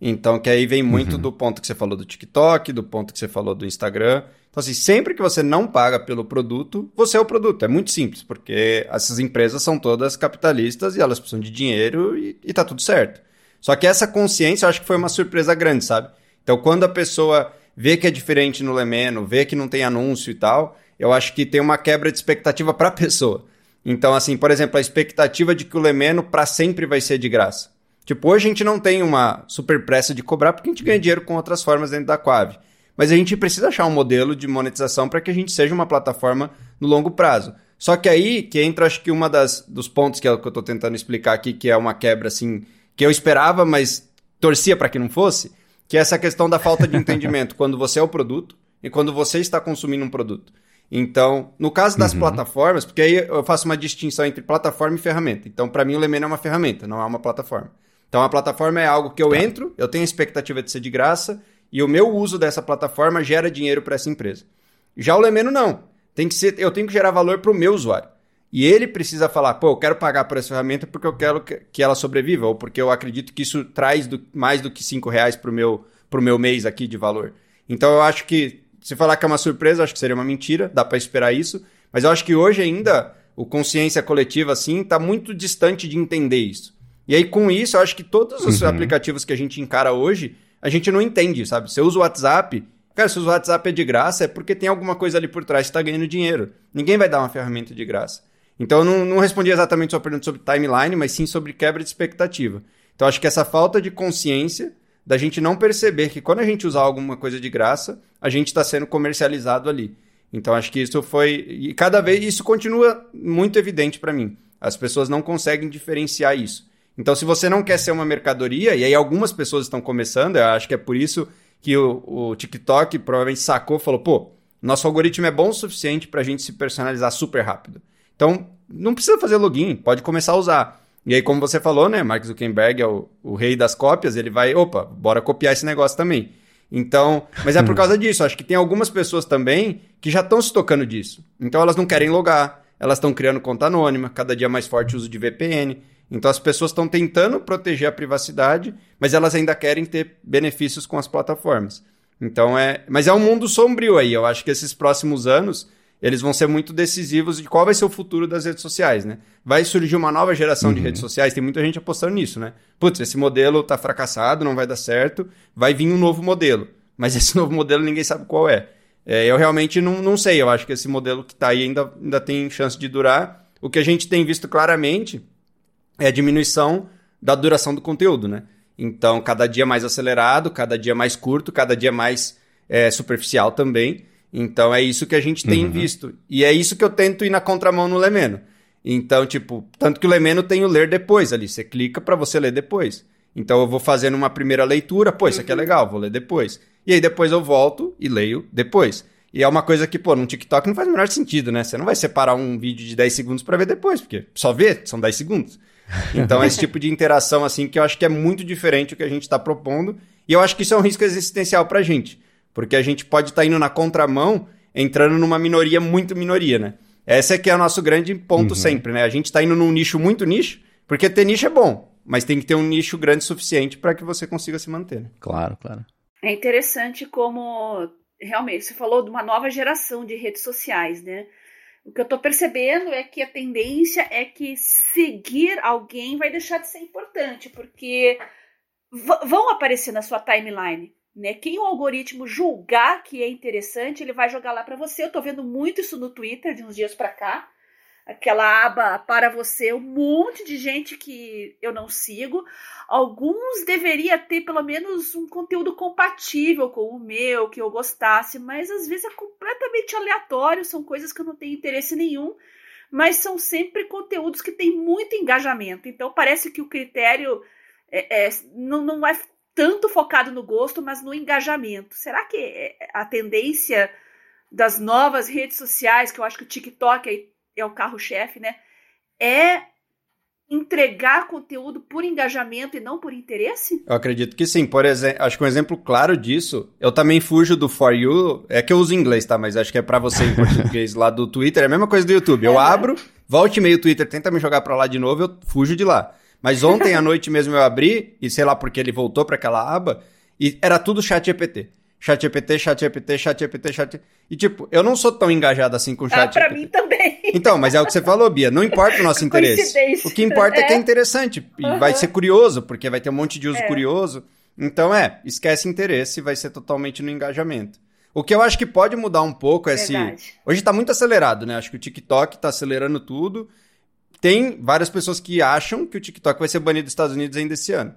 C: Então, que aí vem muito uhum. do ponto que você falou do TikTok, do ponto que você falou do Instagram. Então, assim, sempre que você não paga pelo produto, você é o produto. É muito simples, porque essas empresas são todas capitalistas e elas precisam de dinheiro e, e tá tudo certo. Só que essa consciência eu acho que foi uma surpresa grande, sabe? Então, quando a pessoa vê que é diferente no Lemeno, vê que não tem anúncio e tal, eu acho que tem uma quebra de expectativa para a pessoa. Então, assim, por exemplo, a expectativa de que o Lemeno para sempre vai ser de graça. Tipo, hoje a gente não tem uma super pressa de cobrar porque a gente ganha dinheiro com outras formas dentro da Quave. Mas a gente precisa achar um modelo de monetização para que a gente seja uma plataforma no longo prazo. Só que aí que entra, acho que uma das dos pontos que, é que eu estou tentando explicar aqui, que é uma quebra assim, que eu esperava, mas torcia para que não fosse, que é essa questão da falta de entendimento quando você é o produto e quando você está consumindo um produto. Então, no caso das uhum. plataformas, porque aí eu faço uma distinção entre plataforma e ferramenta. Então, para mim, o Lemeno é uma ferramenta, não é uma plataforma. Então, a plataforma é algo que eu tá. entro, eu tenho a expectativa de ser de graça e o meu uso dessa plataforma gera dinheiro para essa empresa. Já o Lemeno não. Tem que ser, eu tenho que gerar valor para o meu usuário. E ele precisa falar, pô, eu quero pagar por essa ferramenta porque eu quero que ela sobreviva, ou porque eu acredito que isso traz do, mais do que 5 reais pro meu, pro meu mês aqui de valor. Então eu acho que, se falar que é uma surpresa, acho que seria uma mentira, dá para esperar isso. Mas eu acho que hoje ainda, o consciência coletiva, assim, tá muito distante de entender isso. E aí, com isso, eu acho que todos os uhum. aplicativos que a gente encara hoje, a gente não entende, sabe? Você usa o WhatsApp, cara, se o WhatsApp é de graça, é porque tem alguma coisa ali por trás que está ganhando dinheiro. Ninguém vai dar uma ferramenta de graça. Então eu não, não respondi exatamente sua pergunta sobre timeline, mas sim sobre quebra de expectativa. Então acho que essa falta de consciência da gente não perceber que quando a gente usar alguma coisa de graça, a gente está sendo comercializado ali. Então acho que isso foi e cada vez isso continua muito evidente para mim. As pessoas não conseguem diferenciar isso. Então se você não quer ser uma mercadoria e aí algumas pessoas estão começando, eu acho que é por isso que o, o TikTok provavelmente sacou, falou, pô, nosso algoritmo é bom o suficiente para a gente se personalizar super rápido. Então, não precisa fazer login, pode começar a usar. E aí, como você falou, né, Mark Zuckerberg é o, o rei das cópias, ele vai, opa, bora copiar esse negócio também. Então, mas é por causa disso. Acho que tem algumas pessoas também que já estão se tocando disso. Então elas não querem logar, elas estão criando conta anônima, cada dia mais forte o uso de VPN. Então as pessoas estão tentando proteger a privacidade, mas elas ainda querem ter benefícios com as plataformas. Então é, mas é um mundo sombrio aí. Eu acho que esses próximos anos eles vão ser muito decisivos de qual vai ser o futuro das redes sociais, né? Vai surgir uma nova geração uhum. de redes sociais, tem muita gente apostando nisso, né? Putz, esse modelo tá fracassado, não vai dar certo, vai vir um novo modelo. Mas esse novo modelo ninguém sabe qual é. é eu realmente não, não sei, eu acho que esse modelo que tá aí ainda, ainda tem chance de durar. O que a gente tem visto claramente é a diminuição da duração do conteúdo, né? Então, cada dia mais acelerado, cada dia mais curto, cada dia mais é, superficial também. Então é isso que a gente tem uhum. visto. E é isso que eu tento ir na contramão no Lemeno. Então, tipo, tanto que o Lemeno tem o ler depois ali. Você clica para você ler depois. Então eu vou fazendo uma primeira leitura, pô, isso aqui é uhum. legal, vou ler depois. E aí depois eu volto e leio depois. E é uma coisa que, pô, no TikTok não faz o menor sentido, né? Você não vai separar um vídeo de 10 segundos para ver depois, porque só ver são 10 segundos. Então é esse tipo de interação, assim, que eu acho que é muito diferente do que a gente está propondo. E eu acho que isso é um risco existencial pra gente. Porque a gente pode estar tá indo na contramão, entrando numa minoria muito minoria, né? Esse é que é o nosso grande ponto uhum. sempre, né? A gente está indo num nicho muito nicho, Porque ter nicho é bom, mas tem que ter um nicho grande o suficiente para que você consiga se manter. Né?
A: Claro, claro.
B: É interessante como realmente você falou de uma nova geração de redes sociais, né? O que eu estou percebendo é que a tendência é que seguir alguém vai deixar de ser importante, porque vão aparecer na sua timeline. Né? Quem o algoritmo julgar que é interessante, ele vai jogar lá para você. Eu estou vendo muito isso no Twitter de uns dias para cá aquela aba para você, um monte de gente que eu não sigo. Alguns deveria ter pelo menos um conteúdo compatível com o meu, que eu gostasse, mas às vezes é completamente aleatório, são coisas que eu não tenho interesse nenhum, mas são sempre conteúdos que têm muito engajamento. Então parece que o critério é, é, não, não é tanto focado no gosto, mas no engajamento. Será que é, a tendência das novas redes sociais, que eu acho que o TikTok aí é o carro-chefe, né? É entregar conteúdo por engajamento e não por interesse?
C: Eu acredito que sim. Por exemplo, acho que um exemplo claro disso, eu também fujo do For You, é que eu uso inglês, tá? Mas acho que é para você em português lá do Twitter, é a mesma coisa do YouTube. Eu é, abro, volte e meio o Twitter, tenta me jogar para lá de novo, eu fujo de lá. Mas ontem à noite mesmo eu abri, e sei lá porque ele voltou para aquela aba, e era tudo chat GPT. Chat GPT, chat GPT, chat E tipo, eu não sou tão engajado assim com chat ah,
B: pra mim também.
C: Então, mas é o que você falou, Bia. Não importa o nosso interesse. O que importa é, é que é interessante. E uhum. vai ser curioso, porque vai ter um monte de uso é. curioso. Então, é, esquece interesse e vai ser totalmente no engajamento. O que eu acho que pode mudar um pouco é Verdade. se. Hoje tá muito acelerado, né? Acho que o TikTok tá acelerando tudo. Tem várias pessoas que acham que o TikTok vai ser banido dos Estados Unidos ainda esse ano.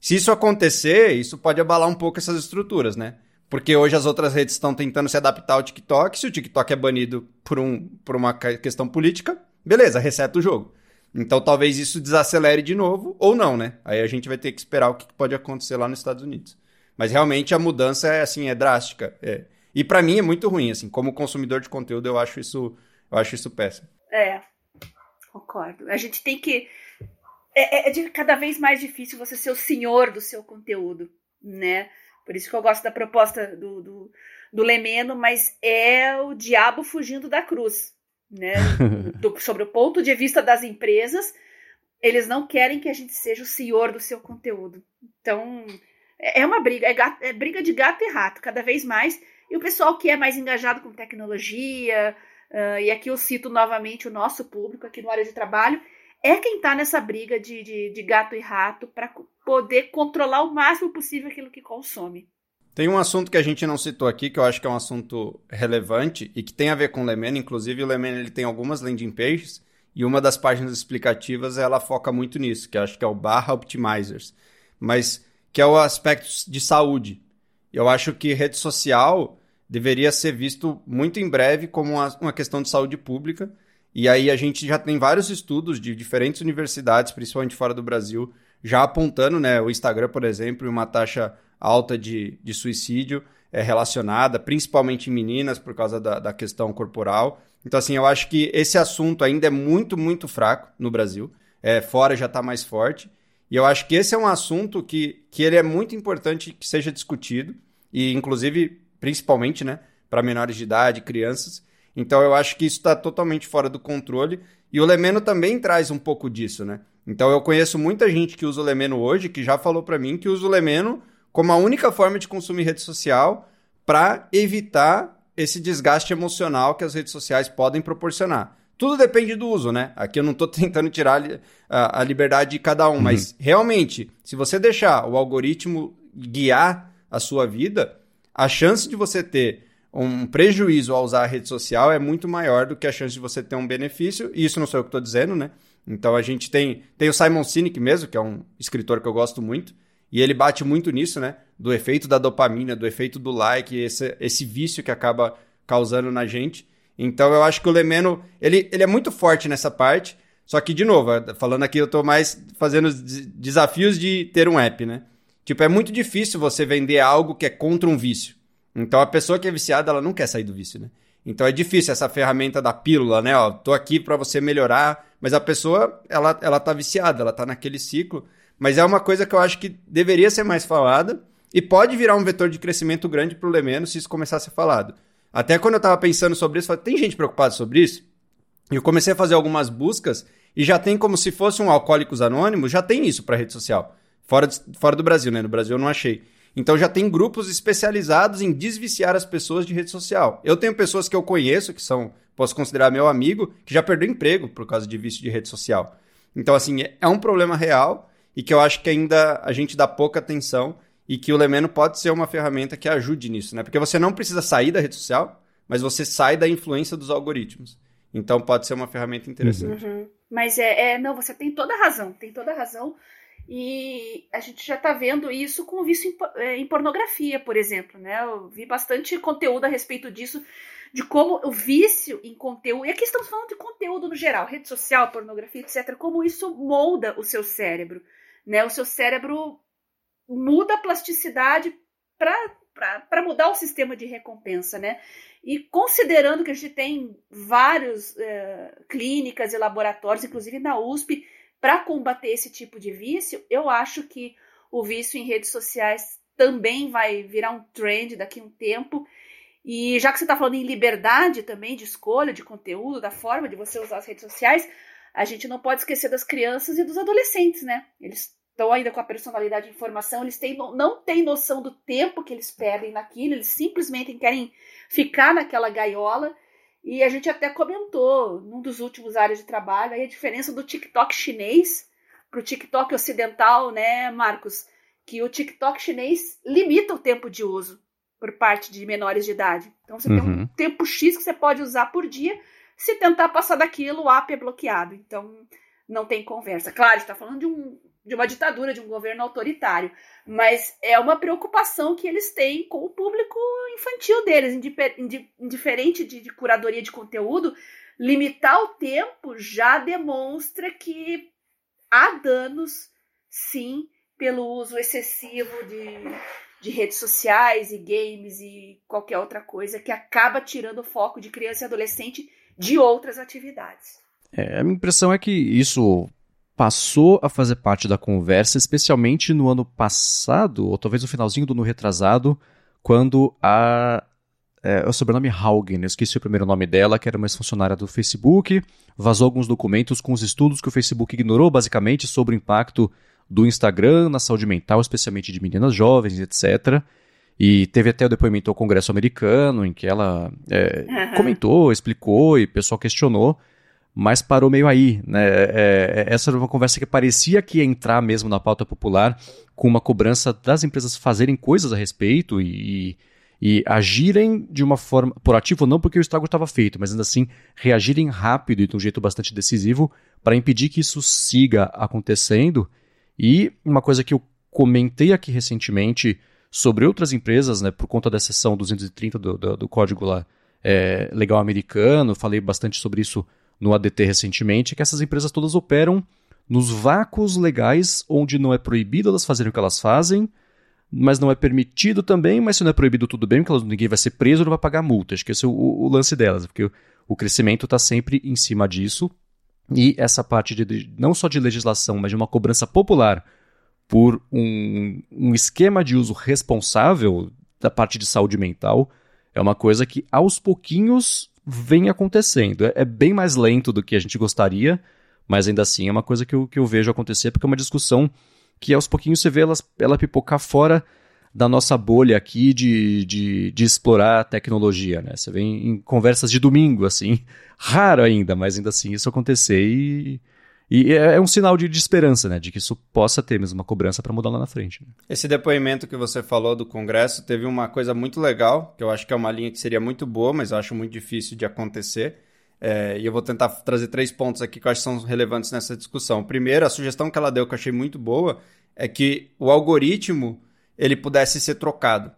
C: Se isso acontecer, isso pode abalar um pouco essas estruturas, né? Porque hoje as outras redes estão tentando se adaptar ao TikTok. Se o TikTok é banido por, um, por uma questão política, beleza, reseta o jogo. Então talvez isso desacelere de novo, ou não, né? Aí a gente vai ter que esperar o que pode acontecer lá nos Estados Unidos. Mas realmente a mudança é assim, é drástica. É. E para mim é muito ruim, assim, como consumidor de conteúdo, eu acho isso, eu acho isso péssimo.
B: É, concordo. A gente tem que. É, é, é cada vez mais difícil você ser o senhor do seu conteúdo, né? Por isso que eu gosto da proposta do, do, do Lemeno, mas é o diabo fugindo da cruz. Né? Do, sobre o ponto de vista das empresas, eles não querem que a gente seja o senhor do seu conteúdo. Então, é, é uma briga, é, gato, é briga de gato e rato, cada vez mais. E o pessoal que é mais engajado com tecnologia, uh, e aqui eu cito novamente o nosso público aqui no área de trabalho, é quem está nessa briga de, de, de, gato e rato para poder controlar o máximo possível aquilo que consome.
C: Tem um assunto que a gente não citou aqui, que eu acho que é um assunto relevante e que tem a ver com o Lemena. Inclusive, o Lemena ele tem algumas landing pages e uma das páginas explicativas ela foca muito nisso, que acho que é o barra optimizers, mas que é o aspecto de saúde. Eu acho que rede social deveria ser visto muito em breve como uma questão de saúde pública e aí a gente já tem vários estudos de diferentes universidades, principalmente fora do Brasil, já apontando, né, o Instagram, por exemplo, uma taxa alta de, de suicídio é, relacionada, principalmente em meninas, por causa da, da questão corporal. Então, assim, eu acho que esse assunto ainda é muito, muito fraco no Brasil. É, fora já está mais forte. E eu acho que esse é um assunto que, que ele é muito importante que seja discutido, e inclusive, principalmente, né, para menores de idade, crianças, então eu acho que isso está totalmente fora do controle. E o Lemeno também traz um pouco disso, né? Então eu conheço muita gente que usa o Lemeno hoje, que já falou para mim que usa o Lemeno como a única forma de consumir rede social para evitar esse desgaste emocional que as redes sociais podem proporcionar. Tudo depende do uso, né? Aqui eu não estou tentando tirar a, a, liberdade de cada um, uhum. mas realmente, se você deixar o algoritmo guiar a sua vida, a chance de você ter um prejuízo ao usar a rede social é muito maior do que a chance de você ter um benefício. E isso não sou eu que estou dizendo, né? Então a gente tem, tem o Simon Sinek mesmo, que é um escritor que eu gosto muito, e ele bate muito nisso, né? Do efeito da dopamina, do efeito do like, esse, esse vício que acaba causando na gente. Então eu acho que o Lemeno, ele, ele é muito forte nessa parte, só que, de novo, falando aqui, eu estou mais fazendo os desafios de ter um app, né? Tipo, é muito difícil você vender algo que é contra um vício. Então a pessoa que é viciada, ela não quer sair do vício, né? Então é difícil essa ferramenta da pílula, né? Ó, tô aqui para você melhorar, mas a pessoa, ela, ela tá viciada, ela tá naquele ciclo. Mas é uma coisa que eu acho que deveria ser mais falada e pode virar um vetor de crescimento grande pro Lemeno se isso começar a ser falado. Até quando eu tava pensando sobre isso, falei, tem gente preocupada sobre isso? Eu comecei a fazer algumas buscas E já tem como se fosse um Alcoólicos Anônimos, já tem isso para rede social. Fora, de, fora do Brasil, né? No Brasil eu não achei. Então já tem grupos especializados em desviciar as pessoas de rede social. Eu tenho pessoas que eu conheço, que são, posso considerar meu amigo, que já perdeu emprego por causa de vício de rede social. Então, assim, é um problema real e que eu acho que ainda a gente dá pouca atenção e que o Lemeno pode ser uma ferramenta que ajude nisso, né? Porque você não precisa sair da rede social, mas você sai da influência dos algoritmos. Então pode ser uma ferramenta interessante.
B: Uhum. Mas é, é, não, você tem toda a razão, tem toda a razão. E a gente já está vendo isso com o vício em, é, em, pornografia, por exemplo, né? Eu vi bastante conteúdo a respeito disso, de como o vício em conteúdo, e aqui estamos falando de conteúdo no geral, rede social, pornografia, etc., como isso molda o seu cérebro, né? O seu cérebro muda a plasticidade para mudar o sistema de recompensa, né? E considerando que a gente tem vários é, clínicas e laboratórios, inclusive na USP, para combater esse tipo de vício, eu acho que o vício em redes sociais também vai virar um trend daqui a um tempo. E já que você está falando em liberdade também de escolha de conteúdo, da forma de você usar as redes sociais, a gente não pode esquecer das crianças e dos adolescentes, né? Eles estão ainda com a personalidade de informação, eles têm, não têm noção do tempo que eles perdem naquilo, eles simplesmente querem ficar naquela gaiola. E a gente até comentou num dos últimos áreas de trabalho a diferença do TikTok chinês para o TikTok ocidental, né, Marcos? Que o TikTok chinês limita o tempo de uso por parte de menores de idade. Então você uhum. tem um uhum. tempo X que você pode usar por dia. Se tentar passar daquilo, o app é bloqueado. Então não tem conversa. Claro, está falando de um de uma ditadura, de um governo autoritário. Mas é uma preocupação que eles têm com o público infantil deles, indiferente de, de curadoria de conteúdo. Limitar o tempo já demonstra que há danos, sim, pelo uso excessivo de, de redes sociais e games e qualquer outra coisa que acaba tirando o foco de criança e adolescente de outras atividades.
A: É, a minha impressão é que isso passou a fazer parte da conversa, especialmente no ano passado, ou talvez no finalzinho do ano retrasado, quando a. É, o sobrenome Haugen, eu esqueci o primeiro nome dela, que era uma ex-funcionária do Facebook, vazou alguns documentos com os estudos que o Facebook ignorou, basicamente, sobre o impacto do Instagram na saúde mental, especialmente de meninas jovens, etc. E teve até o depoimento ao Congresso americano, em que ela é, uhum. comentou, explicou e o pessoal questionou mas parou meio aí. Né? É, é, essa era uma conversa que parecia que ia entrar mesmo na pauta popular, com uma cobrança das empresas fazerem coisas a respeito e, e agirem de uma forma proativa, não porque o estrago estava feito, mas ainda assim reagirem rápido e de um jeito bastante decisivo para impedir que isso siga acontecendo. E uma coisa que eu comentei aqui recentemente sobre outras empresas, né, por conta da seção 230 do, do, do Código lá, é, Legal Americano, falei bastante sobre isso no ADT recentemente, que essas empresas todas operam nos vácuos legais onde não é proibido elas fazerem o que elas fazem, mas não é permitido também, mas se não é proibido tudo bem, porque ninguém vai ser preso, não vai pagar multa. Acho que esse é o, o lance delas, porque o, o crescimento está sempre em cima disso. E essa parte de, não só de legislação, mas de uma cobrança popular por um, um esquema de uso responsável da parte de saúde mental é uma coisa que aos pouquinhos vem acontecendo. É, é, bem mais lento do que a gente gostaria, mas ainda assim é uma coisa que eu, que eu vejo acontecer, porque é uma discussão que aos pouquinhos você vê ela, ela pipocar fora da nossa bolha aqui de, de, de explorar a tecnologia, né? Você vem em conversas de domingo, assim, raro ainda, mas ainda assim isso acontecer e, e é, é um sinal de, de, esperança, né? De que isso possa ter mesmo uma cobrança para mudar lá na frente. Né?
C: Esse depoimento que você falou do Congresso teve uma coisa muito legal, que eu acho que é uma linha que seria muito boa, mas eu acho muito difícil de acontecer. É, e eu vou tentar trazer três pontos aqui que eu acho que são relevantes nessa discussão. Primeiro, a sugestão que ela deu, que eu achei muito boa, é que o algoritmo ele pudesse ser trocado.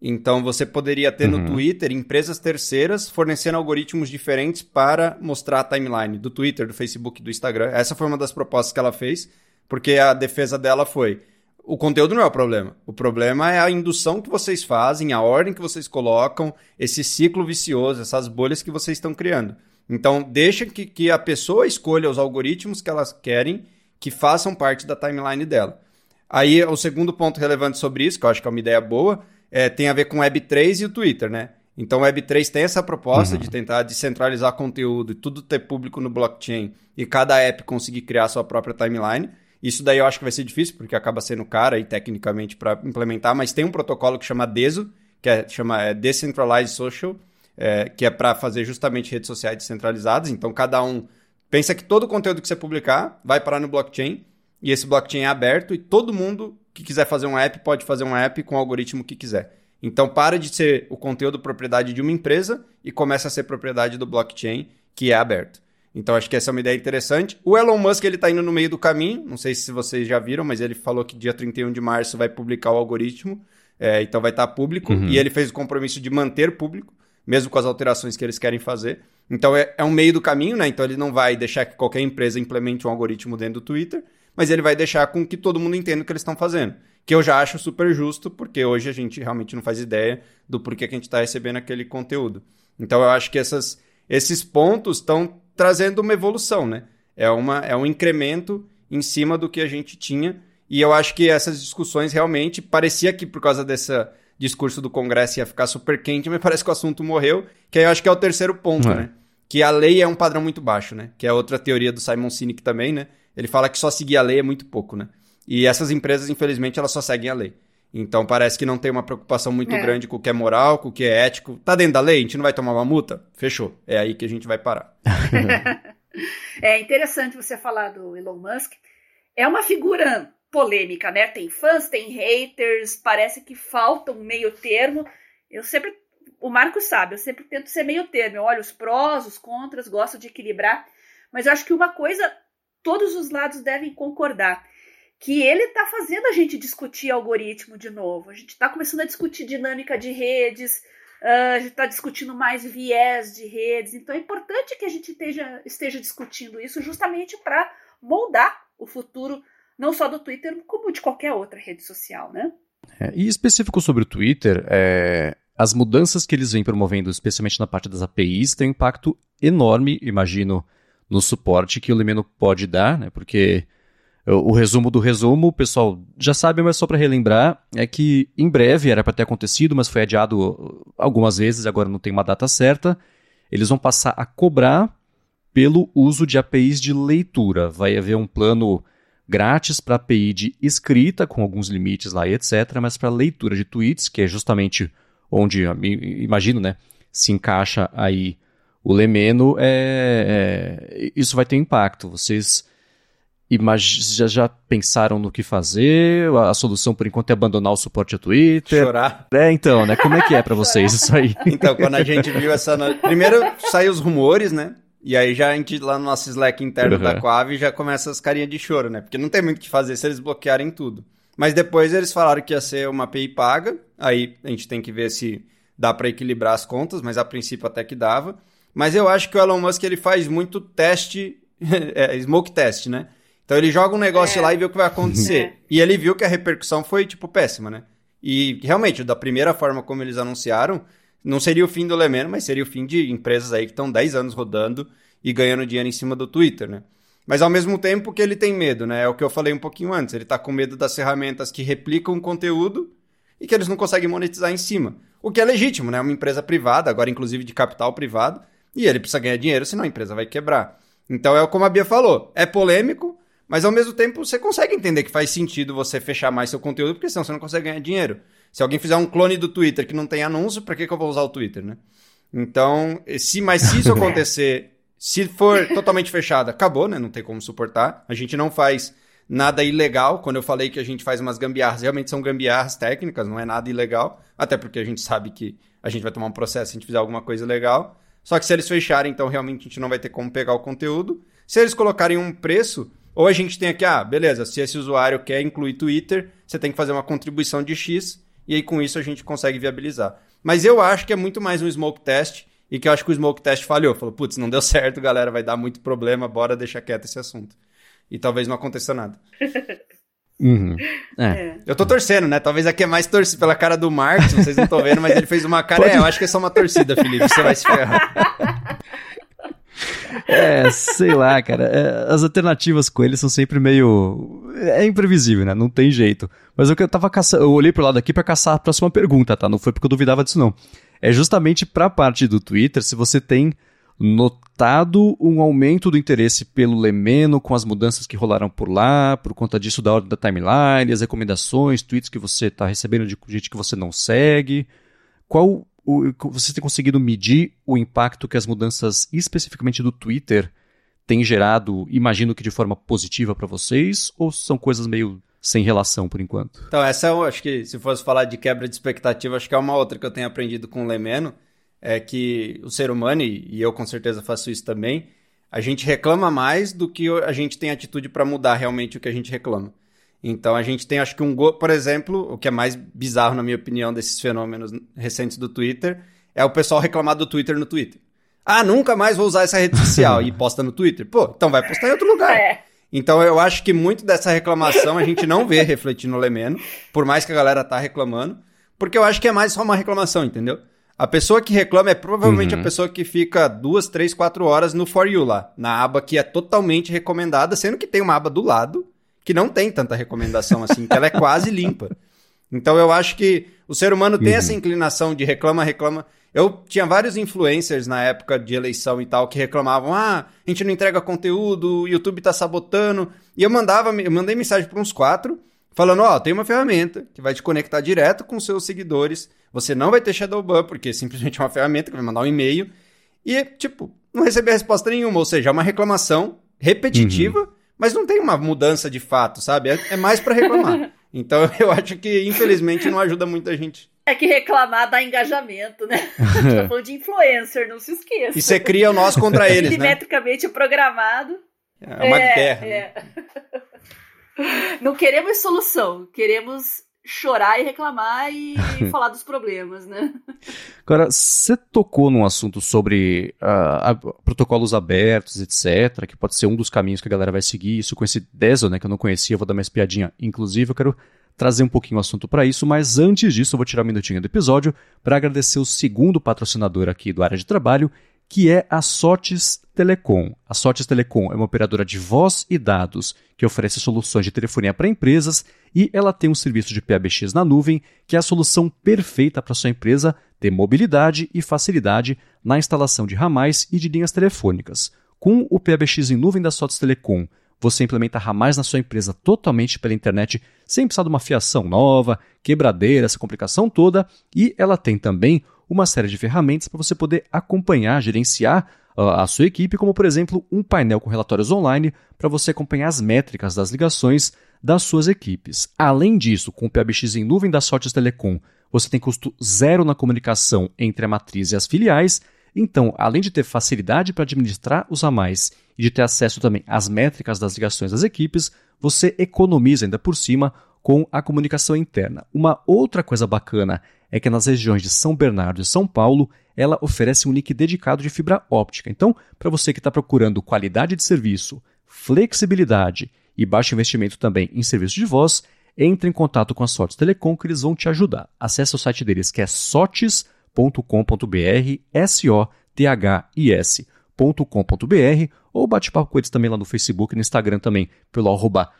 C: Então você poderia ter uhum. no Twitter empresas terceiras fornecendo algoritmos diferentes para mostrar a timeline do Twitter, do Facebook, do Instagram. Essa foi uma das propostas que ela fez, porque a defesa dela foi: o conteúdo não é o problema. O problema é a indução que vocês fazem, a ordem que vocês colocam, esse ciclo vicioso, essas bolhas que vocês estão criando. Então, deixa que, que a pessoa escolha os algoritmos que elas querem que façam parte da timeline dela. Aí, o segundo ponto relevante sobre isso, que eu acho que é uma ideia boa, é, tem a ver com Web3 e o Twitter, né? Então, o Web3 tem essa proposta uhum. de tentar descentralizar conteúdo e tudo ter público no blockchain e cada app conseguir criar sua própria timeline. Isso daí eu acho que vai ser difícil, porque acaba sendo caro aí tecnicamente para implementar, mas tem um protocolo que chama DESO, que é, chama é Decentralized Social, é, que é para fazer justamente redes sociais descentralizadas. Então, cada um pensa que todo o conteúdo que você publicar vai parar no blockchain, e esse blockchain é aberto, e todo mundo que quiser fazer um app pode fazer um app com o algoritmo que quiser. Então, para de ser o conteúdo propriedade de uma empresa e começa a ser propriedade do blockchain, que é aberto. Então, acho que essa é uma ideia interessante. O Elon Musk, ele está indo no meio do caminho, não sei se vocês já viram, mas ele falou que dia 31 de março vai publicar o algoritmo, é, então vai estar tá público, uhum. e ele fez o compromisso de manter público, mesmo com as alterações que eles querem fazer. Então, é, é um meio do caminho, né? Então, ele não vai deixar que qualquer empresa implemente um algoritmo dentro do Twitter, mas ele vai deixar com que todo mundo entenda o que eles estão fazendo que eu já acho super justo, porque hoje a gente realmente não faz ideia do porquê que a gente está recebendo aquele conteúdo. Então eu acho que essas, esses pontos estão trazendo uma evolução, né? É, uma, é um incremento em cima do que a gente tinha. E eu acho que essas discussões realmente parecia que por causa desse discurso do Congresso ia ficar super quente, mas parece que o assunto morreu, que aí eu acho que é o terceiro ponto, é. né? Que a lei é um padrão muito baixo, né? Que é outra teoria do Simon Sinek também, né? Ele fala que só seguir a lei é muito pouco, né? E essas empresas, infelizmente, elas só seguem a lei. Então parece que não tem uma preocupação muito é. grande com o que é moral, com o que é ético. Tá dentro da lei? A gente não vai tomar uma multa? Fechou. É aí que a gente vai parar.
B: é interessante você falar do Elon Musk. É uma figura polêmica, né? Tem fãs, tem haters, parece que falta um meio termo. Eu sempre, o Marco sabe, eu sempre tento ser meio termo. Eu olho os prós, os contras, gosto de equilibrar. Mas eu acho que uma coisa todos os lados devem concordar que ele está fazendo a gente discutir algoritmo de novo. A gente está começando a discutir dinâmica de redes, uh, a gente está discutindo mais viés de redes. Então é importante que a gente esteja, esteja discutindo isso justamente para moldar o futuro, não só do Twitter, como de qualquer outra rede social, né?
A: É, e específico sobre o Twitter, é, as mudanças que eles vêm promovendo, especialmente na parte das APIs, têm um impacto enorme, imagino, no suporte que o Lemeno pode dar, né? Porque o resumo do resumo, o pessoal já sabe, mas só para relembrar, é que em breve era para ter acontecido, mas foi adiado algumas vezes, agora não tem uma data certa. Eles vão passar a cobrar pelo uso de APIs de leitura. Vai haver um plano grátis para API de escrita, com alguns limites lá e etc., mas para leitura de tweets, que é justamente onde, imagino, né, se encaixa aí o Lemeno, é, é, isso vai ter impacto. Vocês já, já pensaram no que fazer? A solução, por enquanto, é abandonar o suporte a Twitter?
C: Chorar.
A: É, então, né? Como é que é para vocês isso aí?
C: Então, quando a gente viu essa... No... Primeiro, saiu os rumores, né? E aí já a gente, lá no nosso Slack interno uhum. da Coave, já começa as carinhas de choro, né? Porque não tem muito o que fazer se eles bloquearem tudo. Mas depois eles falaram que ia ser uma API paga, aí a gente tem que ver se dá para equilibrar as contas, mas a princípio até que dava. Mas eu acho que o Elon Musk ele faz muito teste, é, smoke test, né? Então ele joga um negócio é. lá e vê o que vai acontecer. É. E ele viu que a repercussão foi, tipo, péssima, né? E realmente, da primeira forma como eles anunciaram, não seria o fim do Lemeno, mas seria o fim de empresas aí que estão 10 anos rodando e ganhando dinheiro em cima do Twitter, né? Mas ao mesmo tempo que ele tem medo, né? É o que eu falei um pouquinho antes. Ele tá com medo das ferramentas que replicam o conteúdo e que eles não conseguem monetizar em cima. O que é legítimo, né? É uma empresa privada, agora inclusive de capital privado, e ele precisa ganhar dinheiro, senão a empresa vai quebrar. Então é como a Bia falou, é polêmico, mas ao mesmo tempo você consegue entender que faz sentido você fechar mais seu conteúdo, porque senão você não consegue ganhar dinheiro. Se alguém fizer um clone do Twitter que não tem anúncio, para que, que eu vou usar o Twitter, né? Então, se, mas se isso acontecer, se for totalmente fechado, acabou, né? Não tem como suportar. A gente não faz nada ilegal. Quando eu falei que a gente faz umas gambiarras, realmente são gambiarras técnicas, não é nada ilegal. Até porque a gente sabe que a gente vai tomar um processo se a gente fizer alguma coisa legal. Só que se eles fecharem, então realmente a gente não vai ter como pegar o conteúdo. Se eles colocarem um preço, ou a gente tem aqui, ah, beleza, se esse usuário quer incluir Twitter, você tem que fazer uma contribuição de X, e aí com isso a gente consegue viabilizar. Mas eu acho que é muito mais um smoke test, e que eu acho que o smoke test falhou. Falou, putz, não deu certo, galera, vai dar muito problema, bora deixar quieto esse assunto. E talvez não aconteça nada.
A: Uhum. É. é.
C: Eu tô torcendo, né? Talvez aqui é mais torcida pela cara do Marcos, vocês não estão vendo, mas ele fez uma cara. Pode... É, eu acho que é só uma torcida, Felipe, você vai se ferrar.
A: É, sei lá, cara. É, as alternativas com ele são sempre meio. É imprevisível, né? Não tem jeito. Mas eu, eu tava caçando. Eu olhei pro lado aqui para caçar a próxima pergunta, tá? Não foi porque eu duvidava disso, não. é justamente para a parte do Twitter, se você tem notado um aumento do interesse pelo Lemeno com as mudanças que rolaram por lá, por conta disso da ordem da timeline, as recomendações, tweets que você está recebendo de gente que você não segue. Qual o, você tem conseguido medir o impacto que as mudanças especificamente do Twitter têm gerado, imagino que de forma positiva para vocês, ou são coisas meio sem relação por enquanto?
C: Então, essa eu acho que se fosse falar de quebra de expectativa, acho que é uma outra que eu tenho aprendido com o Lemeno é que o ser humano, e eu com certeza faço isso também, a gente reclama mais do que a gente tem atitude para mudar realmente o que a gente reclama. Então a gente tem, acho que um go... por exemplo, o que é mais bizarro na minha opinião desses fenômenos recentes do Twitter é o pessoal reclamar do Twitter no Twitter. Ah, nunca mais vou usar essa rede social e posta no Twitter. Pô, então vai postar em outro lugar. É. Então eu acho que muito dessa reclamação a gente não vê refletir no Lemeno, por mais que a galera tá reclamando, porque eu acho que é mais só uma reclamação, entendeu? A pessoa que reclama é provavelmente uhum. a pessoa que fica duas, três, quatro horas no For You lá, na aba que é totalmente recomendada, sendo que tem uma aba do lado que não tem tanta recomendação assim, que ela é quase limpa. Então eu acho que o ser humano tem uhum. essa inclinação de reclama, reclama. Eu tinha vários influencers na época de eleição e tal que reclamavam: ah, a gente não entrega conteúdo, o YouTube tá sabotando. E eu mandava, eu mandei mensagem para uns quatro, falando: ó, oh, tem uma ferramenta que vai te conectar direto com seus seguidores você não vai ter Shadowban, porque simplesmente é uma ferramenta que vai mandar um e-mail. E, tipo, não receber resposta nenhuma. Ou seja, é uma reclamação repetitiva, uhum. mas não tem uma mudança de fato, sabe? É, é mais para reclamar. então eu acho que, infelizmente, não ajuda muita gente.
B: É que reclamar dá engajamento, né? A gente tá falando de influencer, não se esqueça.
C: E você cria o nós contra eles,
B: né? Milimetricamente programado.
C: É uma é, guerra. É.
B: Né? Não queremos solução, queremos chorar e reclamar e falar dos problemas, né?
A: Agora, você tocou num assunto sobre uh, protocolos abertos, etc., que pode ser um dos caminhos que a galera vai seguir. Isso com esse Deso, né, que eu não conhecia, eu vou dar uma espiadinha. Inclusive, eu quero trazer um pouquinho o assunto para isso, mas antes disso, eu vou tirar um minutinho do episódio para agradecer o segundo patrocinador aqui do área de trabalho, que é a Sotes Telecom. A Sotes Telecom é uma operadora de voz e dados que oferece soluções de telefonia para empresas e ela tem um serviço de PABX na nuvem que é a solução perfeita para sua empresa ter mobilidade e facilidade na instalação de ramais e de linhas telefônicas. Com o PABX em nuvem da Sotes Telecom, você implementa ramais na sua empresa totalmente pela internet, sem precisar de uma fiação nova, quebradeira, essa complicação toda, e ela tem também uma série de ferramentas para você poder acompanhar, gerenciar uh, a sua equipe, como por exemplo um painel com relatórios online para você acompanhar as métricas das ligações das suas equipes. Além disso, com o PBX em nuvem da Sortes Telecom, você tem custo zero na comunicação entre a matriz e as filiais. Então, além de ter facilidade para administrar os a mais e de ter acesso também às métricas das ligações das equipes, você economiza ainda por cima com a comunicação interna. Uma outra coisa bacana é que nas regiões de São Bernardo e São Paulo, ela oferece um link dedicado de fibra óptica. Então, para você que está procurando qualidade de serviço, flexibilidade e baixo investimento também em serviço de voz, entre em contato com a Sotes Telecom que eles vão te ajudar. Acesse o site deles que é sotes.com.br, S-O-T-H-I-S.com.br ou bate papo com eles também lá no Facebook e no Instagram também pelo arroba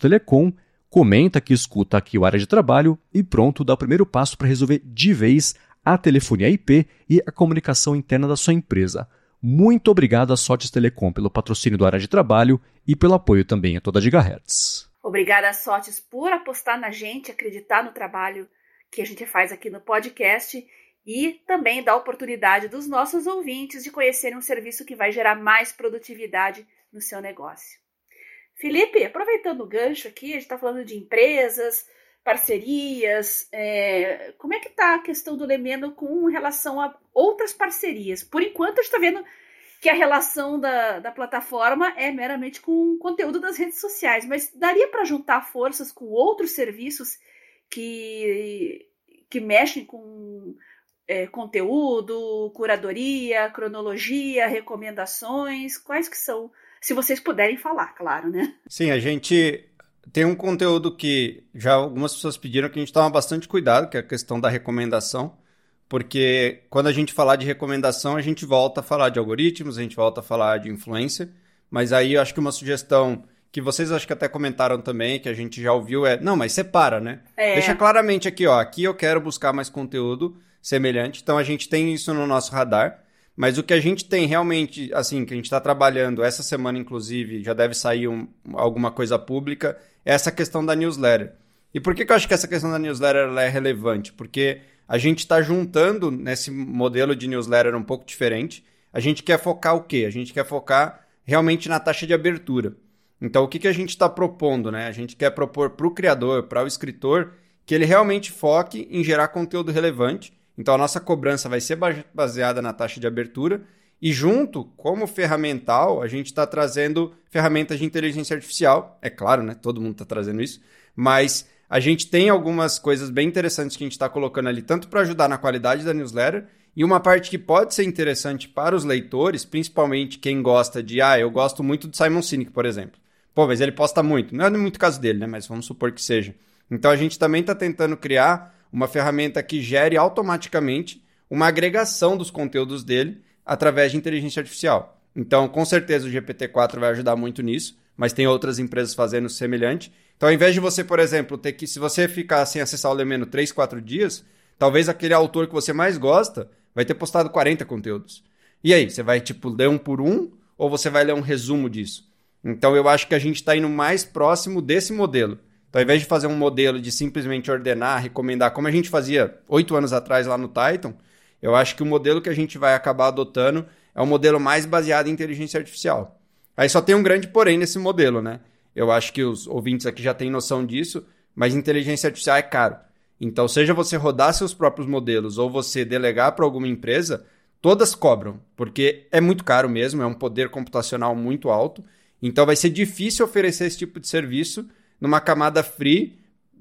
A: Telecom comenta que escuta aqui o área de trabalho e pronto, dá o primeiro passo para resolver de vez a telefonia IP e a comunicação interna da sua empresa. Muito obrigado à Sotes Telecom pelo patrocínio do área de trabalho e pelo apoio também a toda a Gigahertz.
B: Obrigada, Sotes, por apostar na gente, acreditar no trabalho que a gente faz aqui no podcast e também dar oportunidade dos nossos ouvintes de conhecerem um serviço que vai gerar mais produtividade no seu negócio. Felipe, aproveitando o gancho aqui, a gente está falando de empresas, parcerias. É, como é que está a questão do Lemeno com relação a outras parcerias? Por enquanto, a gente está vendo que a relação da, da plataforma é meramente com conteúdo das redes sociais, mas daria para juntar forças com outros serviços que, que mexem com é, conteúdo, curadoria, cronologia, recomendações? Quais que são se vocês puderem falar, claro, né?
C: Sim, a gente tem um conteúdo que já algumas pessoas pediram que a gente toma bastante cuidado, que é a questão da recomendação, porque quando a gente falar de recomendação, a gente volta a falar de algoritmos, a gente volta a falar de influência, mas aí eu acho que uma sugestão que vocês acho que até comentaram também, que a gente já ouviu, é, não, mas separa, né? É. Deixa claramente aqui, ó, aqui eu quero buscar mais conteúdo semelhante. Então a gente tem isso no nosso radar. Mas o que a gente tem realmente, assim, que a gente está trabalhando essa semana, inclusive, já deve sair um, alguma coisa pública, é essa questão da newsletter. E por que, que eu acho que essa questão da newsletter é relevante? Porque a gente está juntando nesse modelo de newsletter um pouco diferente. A gente quer focar o quê? A gente quer focar realmente na taxa de abertura. Então, o que, que a gente está propondo? Né? A gente quer propor para o criador, para o escritor, que ele realmente foque em gerar conteúdo relevante então a nossa cobrança vai ser baseada na taxa de abertura e junto, como ferramental, a gente está trazendo ferramentas de inteligência artificial. É claro, né? Todo mundo está trazendo isso, mas a gente tem algumas coisas bem interessantes que a gente está colocando ali, tanto para ajudar na qualidade da newsletter, e uma parte que pode ser interessante para os leitores, principalmente quem gosta de, ah, eu gosto muito do Simon Sinek, por exemplo. Pô, mas ele posta muito. Não é muito caso dele, né? Mas vamos supor que seja. Então a gente também está tentando criar uma ferramenta que gere automaticamente uma agregação dos conteúdos dele através de inteligência artificial. Então, com certeza o GPT-4 vai ajudar muito nisso, mas tem outras empresas fazendo semelhante. Então, ao invés de você, por exemplo, ter que, se você ficar sem acessar o Lemeno 3, 4 dias, talvez aquele autor que você mais gosta vai ter postado 40 conteúdos. E aí, você vai, tipo, ler um por um ou você vai ler um resumo disso? Então, eu acho que a gente está indo mais próximo desse modelo. Então, ao invés de fazer um modelo de simplesmente ordenar, recomendar, como a gente fazia oito anos atrás lá no Titan, eu acho que o modelo que a gente vai acabar adotando é um modelo mais baseado em inteligência artificial. Aí só tem um grande porém nesse modelo, né? Eu acho que os ouvintes aqui já têm noção disso, mas inteligência artificial é caro. Então, seja você rodar seus próprios modelos ou você delegar para alguma empresa, todas cobram, porque é muito caro mesmo, é um poder computacional muito alto. Então, vai ser difícil oferecer esse tipo de serviço numa camada free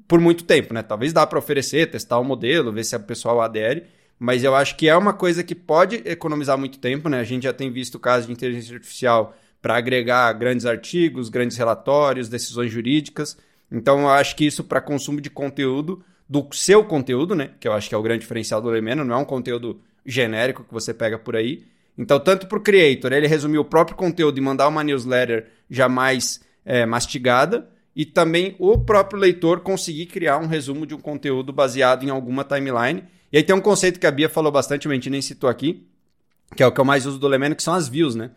C: por muito tempo, né? Talvez dá para oferecer, testar o modelo, ver se o pessoal adere, mas eu acho que é uma coisa que pode economizar muito tempo, né? A gente já tem visto casos de inteligência artificial para agregar grandes artigos, grandes relatórios, decisões jurídicas. Então eu acho que isso para consumo de conteúdo, do seu conteúdo, né? Que eu acho que é o grande diferencial do Lemeno, não é um conteúdo genérico que você pega por aí. Então, tanto para o creator, ele resumir o próprio conteúdo e mandar uma newsletter já mais é, mastigada, e também o próprio leitor conseguir criar um resumo de um conteúdo baseado em alguma timeline. E aí tem um conceito que a Bia falou bastante, a gente nem citou aqui, que é o que eu mais uso do Lemeno, que são as views, né?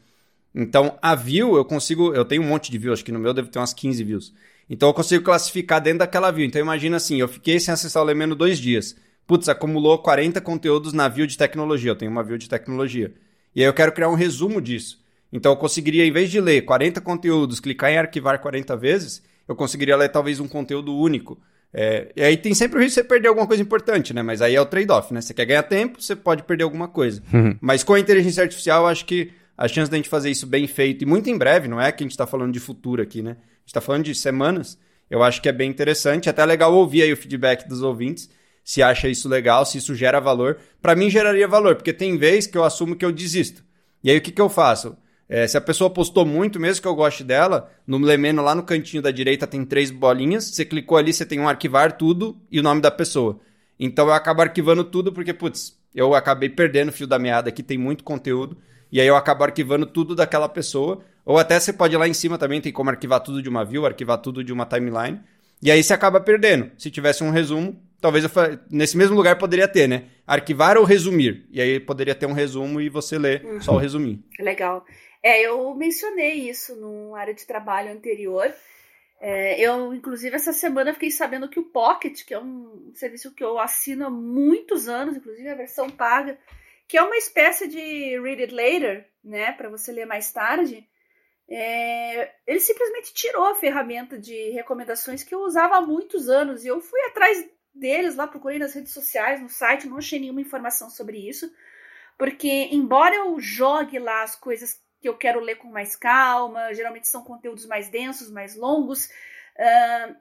C: Então, a view, eu consigo. Eu tenho um monte de views, acho que no meu deve ter umas 15 views. Então, eu consigo classificar dentro daquela view. Então, imagina assim: eu fiquei sem acessar o Lemeno dois dias. Putz, acumulou 40 conteúdos na view de tecnologia. Eu tenho uma view de tecnologia. E aí, eu quero criar um resumo disso. Então, eu conseguiria, em vez de ler 40 conteúdos, clicar em arquivar 40 vezes, eu conseguiria ler talvez um conteúdo único. É, e aí tem sempre o risco de você perder alguma coisa importante, né? Mas aí é o trade-off, né? Você quer ganhar tempo, você pode perder alguma coisa. Uhum. Mas com a inteligência artificial, eu acho que a chance da gente fazer isso bem feito, e muito em breve, não é que a gente está falando de futuro aqui, né? A gente está falando de semanas, eu acho que é bem interessante. Até é legal ouvir aí o feedback dos ouvintes, se acha isso legal, se isso gera valor. Para mim, geraria valor, porque tem vez que eu assumo que eu desisto. E aí o que, que eu faço? É, se a pessoa postou muito, mesmo que eu goste dela, no Lemeno lá no cantinho da direita tem três bolinhas. Você clicou ali, você tem um arquivar tudo e o nome da pessoa. Então eu acabo arquivando tudo porque, putz, eu acabei perdendo o fio da meada aqui, tem muito conteúdo. E aí eu acabo arquivando tudo daquela pessoa. Ou até você pode ir lá em cima também, tem como arquivar tudo de uma view, arquivar tudo de uma timeline. E aí você acaba perdendo. Se tivesse um resumo, talvez eu, nesse mesmo lugar poderia ter, né? Arquivar ou resumir. E aí poderia ter um resumo e você lê uhum. só o resuminho.
B: Legal. É, eu mencionei isso numa área de trabalho anterior. É, eu, inclusive, essa semana fiquei sabendo que o Pocket, que é um serviço que eu assino há muitos anos, inclusive a versão paga, que é uma espécie de read it later, né, para você ler mais tarde, é, ele simplesmente tirou a ferramenta de recomendações que eu usava há muitos anos e eu fui atrás deles lá, procurei nas redes sociais, no site, não achei nenhuma informação sobre isso, porque embora eu jogue lá as coisas que eu quero ler com mais calma, geralmente são conteúdos mais densos, mais longos. Uh,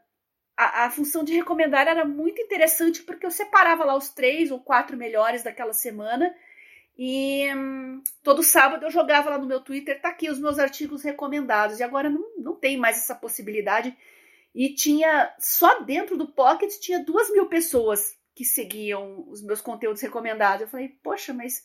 B: a, a, função de recomendar era muito interessante porque eu separava lá os três ou quatro melhores daquela semana e hum, todo sábado eu jogava lá no meu Twitter, tá aqui os meus artigos recomendados. E agora não, não tem mais essa possibilidade. E tinha, só dentro do Pocket, tinha duas mil pessoas que seguiam os meus conteúdos recomendados. Eu falei, poxa, mas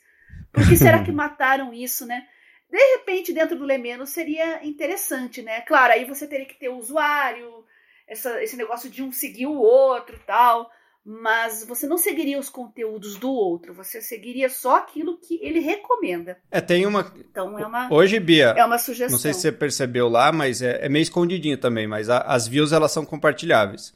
B: por que será que mataram isso, né? De repente, dentro do Lemeno seria interessante, né? Claro, aí você teria que ter o usuário, essa, esse negócio de um seguir o outro tal. mas você não seguiria os conteúdos do outro, você seguiria só aquilo que ele recomenda.
C: É, tem uma.
B: Então é uma.
C: Hoje, Bia.
B: É uma sugestão.
C: Não sei se você percebeu lá, mas é, é meio escondidinho também. Mas a, as views elas são compartilháveis.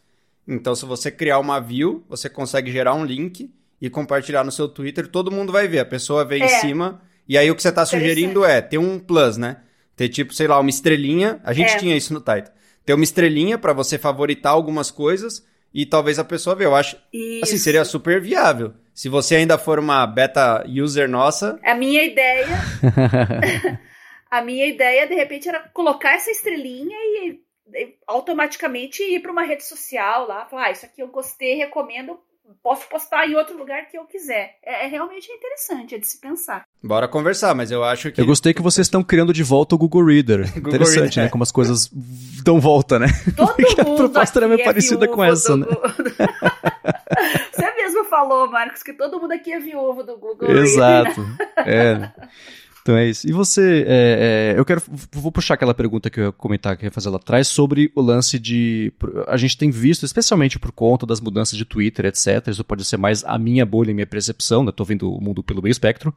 C: Então, se você criar uma view, você consegue gerar um link e compartilhar no seu Twitter. Todo mundo vai ver. A pessoa vem é. em cima. E aí o que você está sugerindo é ter um plus, né? Ter tipo, sei lá, uma estrelinha. A gente é. tinha isso no Titan. Ter uma estrelinha para você favoritar algumas coisas e talvez a pessoa veja. Eu acho, Isso. assim, seria super viável. Se você ainda for uma beta user nossa...
B: A minha ideia... a minha ideia, de repente, era colocar essa estrelinha e, e automaticamente ir para uma rede social lá, falar, ah, isso aqui eu gostei, recomendo, posso postar em outro lugar que eu quiser. É, é, realmente interessante, é de se pensar.
C: Bora conversar, mas eu acho que.
A: Eu gostei que vocês estão criando de volta o Google Reader. Google interessante, Reader. né? Como as coisas dão volta, né?
B: Todo Porque mundo.
A: A proposta era meio é parecida com essa, né?
B: Você mesmo falou, Marcos, que todo mundo aqui é viúvo do Google
A: Exato. Reader. Exato. É. Então é isso. E você, é, é, eu quero, vou puxar aquela pergunta que eu ia comentar, que eu ia fazer lá atrás, sobre o lance de, a gente tem visto, especialmente por conta das mudanças de Twitter, etc, isso pode ser mais a minha bolha, a minha percepção, né, tô vendo o mundo pelo meio espectro,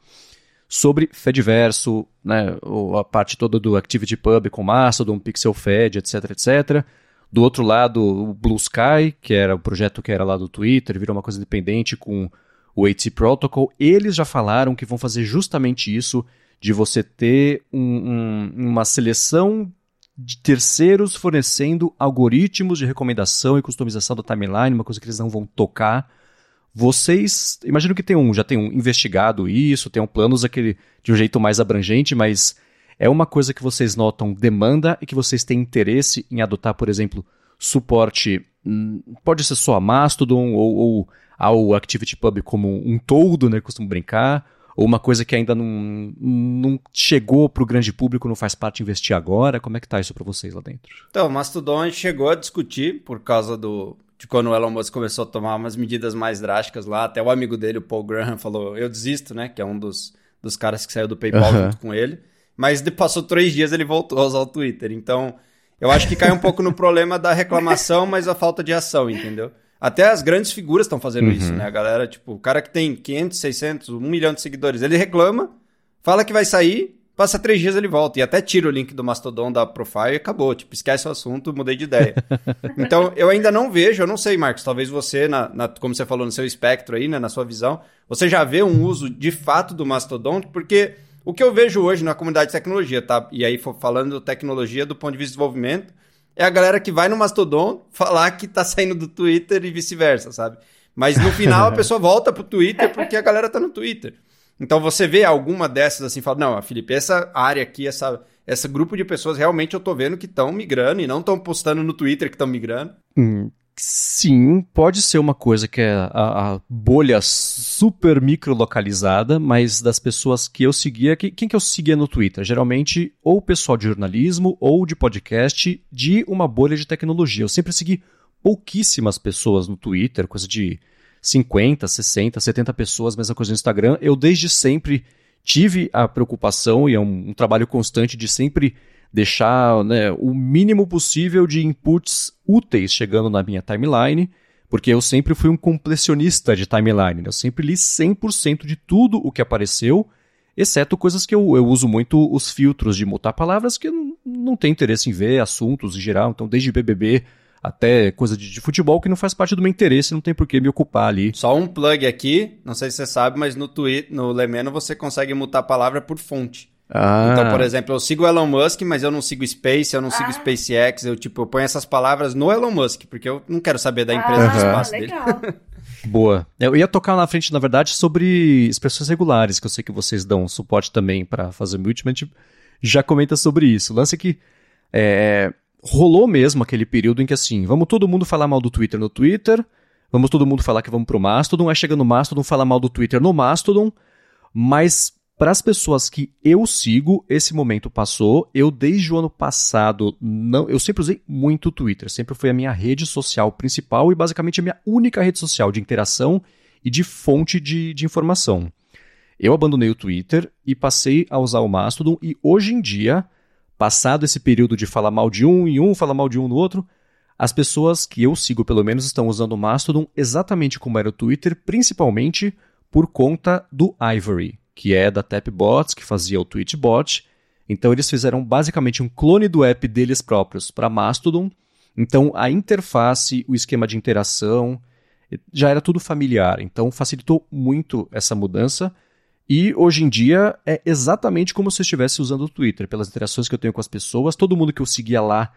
A: sobre Fediverso, né, a parte toda do ActivityPub com Mastodon, Pixel Fed, etc, etc. Do outro lado, o Blue Sky, que era o projeto que era lá do Twitter, virou uma coisa independente com o AT Protocol. Eles já falaram que vão fazer justamente isso, de você ter um, um, uma seleção de terceiros fornecendo algoritmos de recomendação e customização da timeline, uma coisa que eles não vão tocar. Vocês, imagino que tem um, já tem um investigado isso, tem um planos aquele de um jeito mais abrangente, mas é uma coisa que vocês notam demanda e que vocês têm interesse em adotar, por exemplo, suporte, hum, pode ser só a Mastodon ou, ou ao ActivityPub como um todo, né, costumo brincar, ou uma coisa que ainda não, não chegou para o grande público, não faz parte investir agora? Como é que tá isso para vocês lá dentro?
C: Então, o Mastodon a gente chegou a discutir por causa do de quando o Elon Musk começou a tomar umas medidas mais drásticas lá, até o amigo dele, o Paul Graham, falou, eu desisto, né, que é um dos, dos caras que saiu do PayPal uhum. junto com ele, mas passou três dias ele voltou a usar o Twitter, então eu acho que cai um pouco no problema da reclamação, mas a falta de ação, entendeu? Até as grandes figuras estão fazendo uhum. isso, né? A galera, tipo, o cara que tem 500, 600, 1 milhão de seguidores, ele reclama, fala que vai sair, passa três dias ele volta. E até tira o link do Mastodon da profile e acabou. Tipo, esquece o assunto, mudei de ideia. então, eu ainda não vejo, eu não sei, Marcos, talvez você, na, na, como você falou no seu espectro aí, né, na sua visão, você já vê um uso de fato do Mastodon, porque o que eu vejo hoje na comunidade de tecnologia, tá? E aí, falando tecnologia do ponto de vista de desenvolvimento, é a galera que vai no Mastodon falar que tá saindo do Twitter e vice-versa, sabe? Mas no final a pessoa volta pro Twitter porque a galera tá no Twitter. Então você vê alguma dessas assim, fala, não, Felipe, essa área aqui, essa, esse grupo de pessoas realmente eu tô vendo que estão migrando e não estão postando no Twitter que estão migrando.
A: Hum, Sim, pode ser uma coisa que é a, a bolha super micro localizada, mas das pessoas que eu seguia, que, quem que eu seguia no Twitter? Geralmente, ou pessoal de jornalismo ou de podcast de uma bolha de tecnologia. Eu sempre segui pouquíssimas pessoas no Twitter, coisa de 50, 60, 70 pessoas, mesma coisa no Instagram. Eu desde sempre tive a preocupação, e é um, um trabalho constante de sempre deixar né, o mínimo possível de inputs úteis chegando na minha timeline, porque eu sempre fui um completionista de timeline. Né? Eu sempre li 100% de tudo o que apareceu, exceto coisas que eu, eu uso muito os filtros de mutar palavras que eu não, não tenho interesse em ver, assuntos em geral. Então, desde BBB até coisa de, de, futebol que não faz parte do meu interesse, não tem por que me ocupar ali.
C: Só um plug aqui, não sei se você sabe, mas no Twitter, no Lemeno você consegue mutar a palavra por fonte. Ah. Então, por exemplo, eu sigo o Elon Musk, mas eu não sigo Space, eu não sigo ah. SpaceX, eu tipo, eu ponho essas palavras no Elon Musk, porque eu não quero saber da empresa ah, do espaço legal. dele.
A: Boa. Eu ia tocar na frente, na verdade, sobre expressões regulares, que eu sei que vocês dão suporte também para fazer multiple, tipo, já comenta sobre isso. O lance é que é, rolou mesmo aquele período em que assim, vamos todo mundo falar mal do Twitter no Twitter, vamos todo mundo falar que vamos pro Mastodon, aí chega no Mastodon, fala mal do Twitter no Mastodon, mas para as pessoas que eu sigo, esse momento passou. Eu, desde o ano passado, não, eu sempre usei muito o Twitter. Sempre foi a minha rede social principal e basicamente a minha única rede social de interação e de fonte de, de informação. Eu abandonei o Twitter e passei a usar o Mastodon. E hoje em dia, passado esse período de falar mal de um e um, falar mal de um no outro, as pessoas que eu sigo, pelo menos, estão usando o Mastodon exatamente como era o Twitter, principalmente por conta do Ivory, que é da Tapbots, que fazia o Tweetbot. Então eles fizeram basicamente um clone do app deles próprios para Mastodon. Então a interface, o esquema de interação, já era tudo familiar. Então facilitou muito essa mudança. E hoje em dia é exatamente como se eu estivesse usando o Twitter, pelas interações que eu tenho com as pessoas, todo mundo que eu seguia lá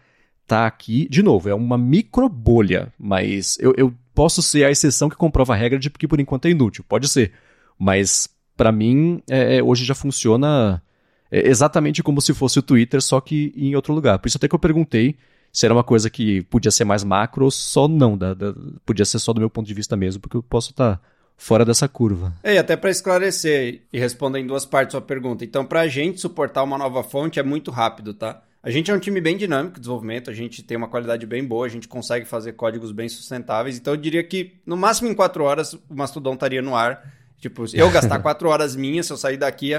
A: tá aqui. De novo, é uma micro bolha, mas eu, eu posso ser a exceção que comprova a regra de que por enquanto é inútil, pode ser. Mas para mim, é, é, hoje já funciona é, exatamente como se fosse o Twitter, só que em outro lugar. Por isso até que eu perguntei se era uma coisa que podia ser mais macro ou só não, da, da, podia ser só do meu ponto de vista mesmo, porque eu posso estar tá fora dessa curva.
C: É, e até para esclarecer e responder em duas partes a sua pergunta. Então, para a gente suportar uma nova fonte é muito rápido, tá? A gente é um time bem dinâmico de desenvolvimento, a gente tem uma qualidade bem boa, a gente consegue fazer códigos bem sustentáveis. Então, eu diria que no máximo em quatro horas o Mastodon estaria no ar. Tipo, eu gastar quatro horas minhas, se eu sair daqui,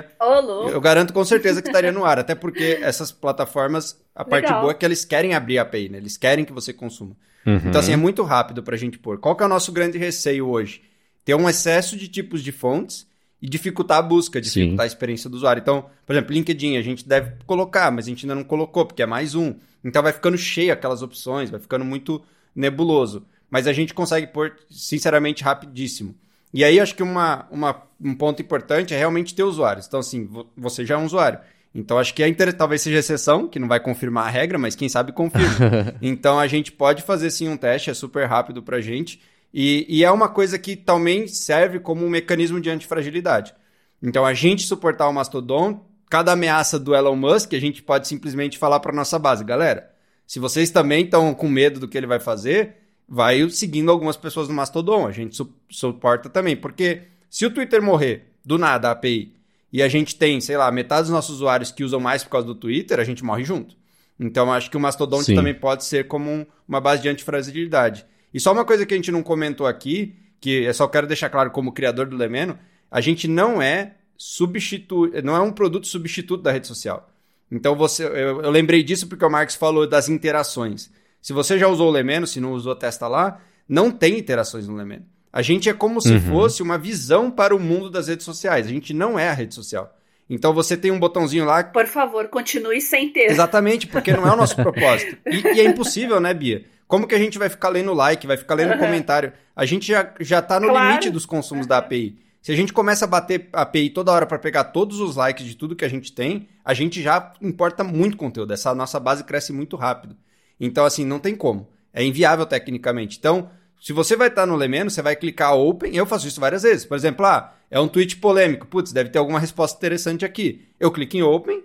C: eu garanto com certeza que estaria no ar. Até porque essas plataformas, a Legal. parte boa é que eles querem abrir a API, né? Eles querem que você consuma. Uhum. Então, assim, é muito rápido para a gente pôr. Qual que é o nosso grande receio hoje? Ter um excesso de tipos de fontes e dificultar a busca, dificultar Sim. a experiência do usuário. Então, por exemplo, LinkedIn a gente deve colocar, mas a gente ainda não colocou, porque é mais um. Então vai ficando cheio aquelas opções, vai ficando muito nebuloso. Mas a gente consegue pôr, sinceramente, rapidíssimo. E aí acho que uma, uma, um ponto importante é realmente ter usuários. Então, assim, você já é um usuário. Então, acho que é inter... talvez seja exceção, que não vai confirmar a regra, mas quem sabe confirma. então, a gente pode fazer sim um teste, é super rápido para a gente. E, e, é uma coisa que também serve como um mecanismo de antifragilidade. Então, a gente suportar o Mastodon, cada ameaça do Elon Musk, a gente pode simplesmente falar para nossa base, galera, se vocês também estão com medo do que ele vai fazer, vai seguindo algumas pessoas no Mastodon. A gente su suporta também. Porque se o Twitter morrer do nada, a API, e a gente tem, sei lá, metade dos nossos usuários que usam mais por causa do Twitter, a gente morre junto. Então acho que o Mastodon também pode ser como um, uma base de antifragilidade. E só uma coisa que a gente não comentou aqui, que eu só quero deixar claro como criador do Lemeno, a gente não é substitu... não é um produto substituto da rede social. Então você, eu, eu lembrei disso porque o Marx falou das interações. Se você já usou o Lemeno, se não usou, testa lá. Não tem interações no Lemeno. A gente é como se uhum. fosse uma visão para o mundo das redes sociais. A gente não é a rede social. Então você tem um botãozinho lá.
B: Por favor, continue sem ter.
C: Exatamente, porque não é o nosso propósito. E, e, é impossível, né, Bia? Como que a gente vai ficar lendo like, vai ficar lendo uhum. comentário? A gente já, já tá no claro. limite dos consumos uhum. da API. Se a gente começa a bater a API toda hora para pegar todos os likes de tudo que a gente tem, a gente já importa muito conteúdo. Essa nossa base cresce muito rápido. Então, assim, não tem como. É inviável tecnicamente. Então, se você vai estar no Lemeno, você vai clicar Open. Eu faço isso várias vezes. Por exemplo, ah, é um tweet polêmico. Putz, deve ter alguma resposta interessante aqui. Eu clico em Open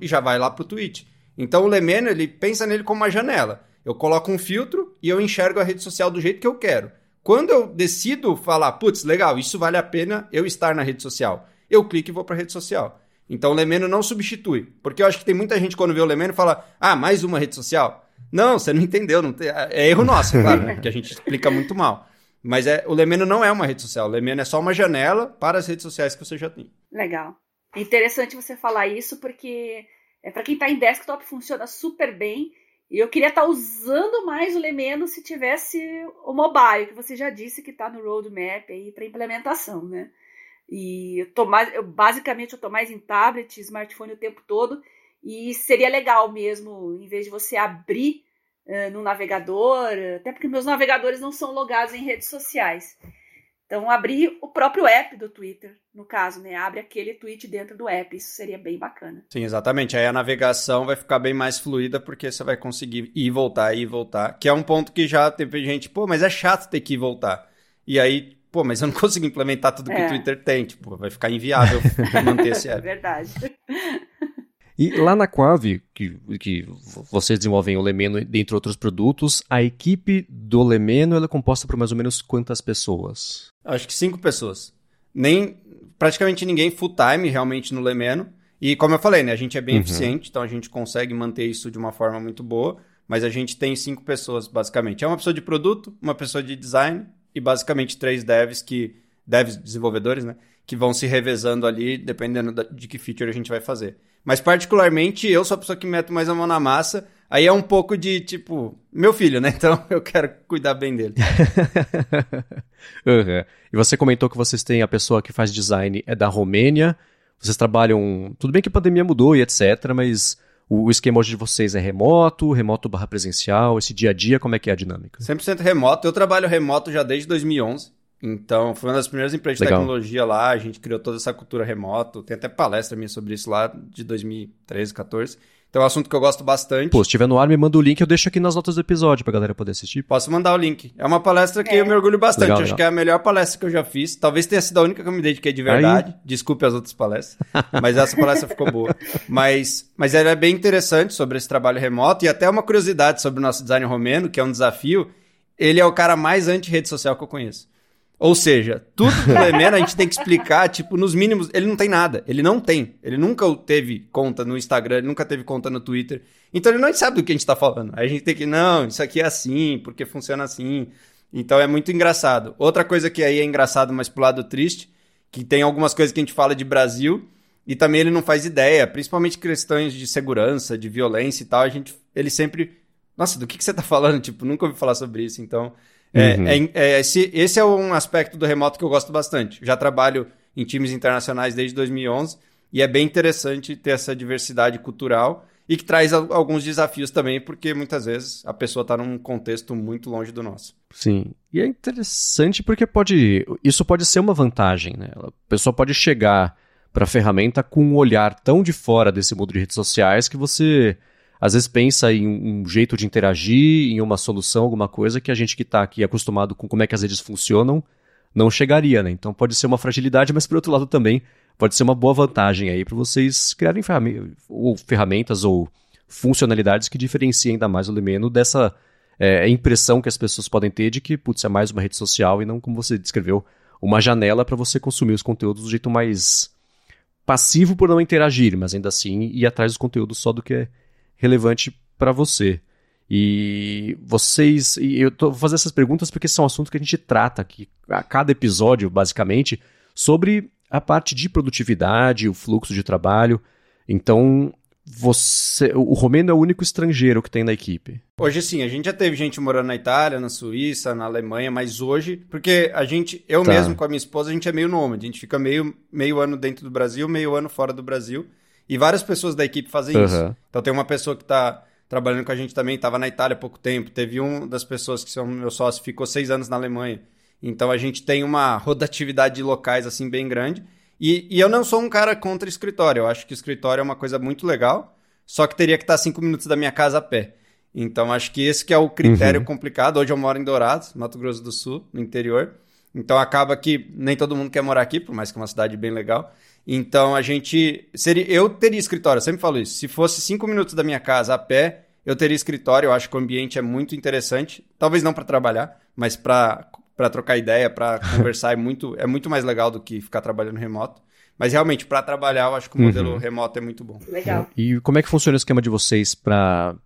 C: e já vai lá para o tweet. Então, o Lemeno, ele pensa nele como uma janela. Eu coloco um filtro e eu enxergo a rede social do jeito que eu quero. Quando eu decido falar, putz, legal, isso vale a pena eu estar na rede social, eu clico e vou para a rede social. Então o Lemeno não substitui. Porque eu acho que tem muita gente quando vê o Lemeno fala, ah, mais uma rede social. Não, você não entendeu. Não tem... É erro nosso, claro, né? Porque a gente explica muito mal. Mas é, o Lemeno não é uma rede social. O Lemeno é só uma janela para as redes sociais que você já tem.
B: Legal. Interessante você falar isso, porque é, para quem está em desktop funciona super bem. E eu queria estar tá usando mais o Lemeno se tivesse o mobile, que você já disse que está no roadmap aí para implementação, né? E eu tô mais, eu, basicamente eu estou mais em tablet, smartphone o tempo todo. E seria legal mesmo, em vez de você abrir uh, no navegador, até porque meus navegadores não são logados em redes sociais. Então, abrir o próprio app do Twitter, no caso, né? Abre aquele tweet dentro do app. Isso seria bem bacana.
C: Sim, exatamente. Aí a navegação vai ficar bem mais fluida, porque você vai conseguir ir e voltar, ir e voltar. Que é um ponto que já teve gente, pô, mas é chato ter que ir e voltar. E aí, pô, mas eu não consigo implementar tudo que é. o Twitter tem. Tipo, vai ficar inviável manter esse app.
B: Verdade.
A: E lá na Quave, que, que vocês desenvolvem o Lemeno, dentre outros produtos, a equipe do Lemeno é composta por mais ou menos quantas pessoas?
C: Acho que cinco pessoas. Nem praticamente ninguém full time realmente no Lemeno. E como eu falei, né, a gente é bem uhum. eficiente, então a gente consegue manter isso de uma forma muito boa. Mas a gente tem cinco pessoas, basicamente. É uma pessoa de produto, uma pessoa de design e basicamente três devs que. devs desenvolvedores, né? Que vão se revezando ali, dependendo de que feature a gente vai fazer. Mas, particularmente, eu sou a pessoa que mete mais a mão na massa, Aí é um pouco de, tipo, meu filho, né? Então eu quero cuidar bem dele.
A: uhum. E você comentou que vocês têm a pessoa que faz design é da Romênia. Vocês trabalham. Tudo bem que a pandemia mudou e etc., mas o, esquema hoje de vocês é remoto, remoto barra presencial, esse dia a dia, como é que é a dinâmica?
C: 100% remoto. Eu trabalho remoto já desde 2011. Então, foi uma das primeiras empresas Legal. de tecnologia lá, a gente criou toda essa cultura remoto. Tem até palestra minha sobre isso lá, de 2013, 14. Então é um assunto que eu gosto bastante.
A: Pô, se tiver no ar, me manda o link, eu deixo aqui nas notas do episódio pra galera poder assistir.
C: Posso mandar o link. É uma palestra que é. eu me orgulho bastante. Legal, Acho legal. que é a melhor palestra que eu já fiz. Talvez tenha sido a única que eu me dediquei de verdade. Aí... Desculpe as outras palestras. mas essa palestra ficou boa. Mas, mas ela é bem interessante sobre esse trabalho remoto. E até uma curiosidade sobre o nosso design romeno, que é um desafio. Ele é o cara mais anti-rede social que eu conheço. Ou seja, tudo do Lemena a gente tem que explicar, tipo, nos mínimos, ele não tem nada. Ele não tem. Ele nunca teve conta no Instagram, ele nunca teve conta no Twitter. Então ele não sabe do que a gente tá falando. Aí a gente tem que, não, isso aqui é assim, porque funciona assim. Então é muito engraçado. Outra coisa que aí é engraçado, mas pro lado triste, que tem algumas coisas que a gente fala de Brasil e também ele não faz ideia, principalmente questões de segurança, de violência e tal. A gente, ele sempre, nossa, do que, que você tá falando? Tipo, nunca ouvi falar sobre isso. Então uhum. é, é, esse, esse é um aspecto do remoto que eu gosto bastante. Já trabalho em times internacionais desde 2011 e é bem interessante ter essa diversidade cultural e que traz alguns desafios também, porque muitas vezes a pessoa está num contexto muito longe do nosso.
A: Sim, e é interessante porque pode, isso pode ser uma vantagem, né? A pessoa pode chegar para a ferramenta com um olhar tão de fora desse mundo de redes sociais que você às vezes pensa em um jeito de interagir, em uma solução, alguma coisa que a gente que está aqui acostumado com como é que as redes funcionam não chegaria, né? Então pode ser uma fragilidade, mas por outro lado também pode ser uma boa vantagem aí para vocês criarem ferramentas ou, ferramentas ou funcionalidades que diferenciem ainda mais o Lemeno dessa é, impressão que as pessoas podem ter de que, putz, é mais uma rede social e não, como você descreveu, uma janela para você consumir os conteúdos do jeito mais passivo por não interagir, mas ainda assim ir atrás dos conteúdos só do que é relevante para você. E vocês. E eu tô fazendo essas perguntas porque são assuntos que a gente trata aqui a cada episódio, basicamente, sobre a parte de produtividade, o fluxo de trabalho. Então, você, o Romeno é o único estrangeiro que tem na equipe.
C: Hoje sim, a gente já teve gente morando na Itália, na Suíça, na Alemanha, mas hoje, porque a gente, eu tá. mesmo com a minha esposa, a gente é meio nômade, a gente fica meio, meio ano dentro do Brasil, meio ano fora do Brasil. E várias pessoas da equipe fazem uhum. isso. Então tem uma pessoa que está trabalhando com a gente também, estava na Itália há pouco tempo. Teve um das pessoas que são meu sócio, ficou seis anos na Alemanha. Então a gente tem uma rotatividade de locais assim bem grande. E, e eu não sou um cara contra escritório. Eu acho que o escritório é uma coisa muito legal, só que teria que estar cinco minutos da minha casa a pé. Então acho que esse que é o critério uhum. complicado. Hoje eu moro em Dourados, Mato Grosso do Sul, no interior. Então acaba que nem todo mundo quer morar aqui, por mais que é uma cidade bem legal. Então a gente. Seria, eu teria escritório, eu sempre falo isso. Se fosse cinco minutos da minha casa a pé, eu teria escritório. Eu acho que o ambiente é muito interessante. Talvez não para trabalhar, mas para trocar ideia, para conversar é muito, é muito mais legal do que ficar trabalhando remoto. Mas realmente, para trabalhar, eu acho que o modelo uhum. remoto é muito bom.
B: Legal.
A: E como é que funciona o esquema de vocês para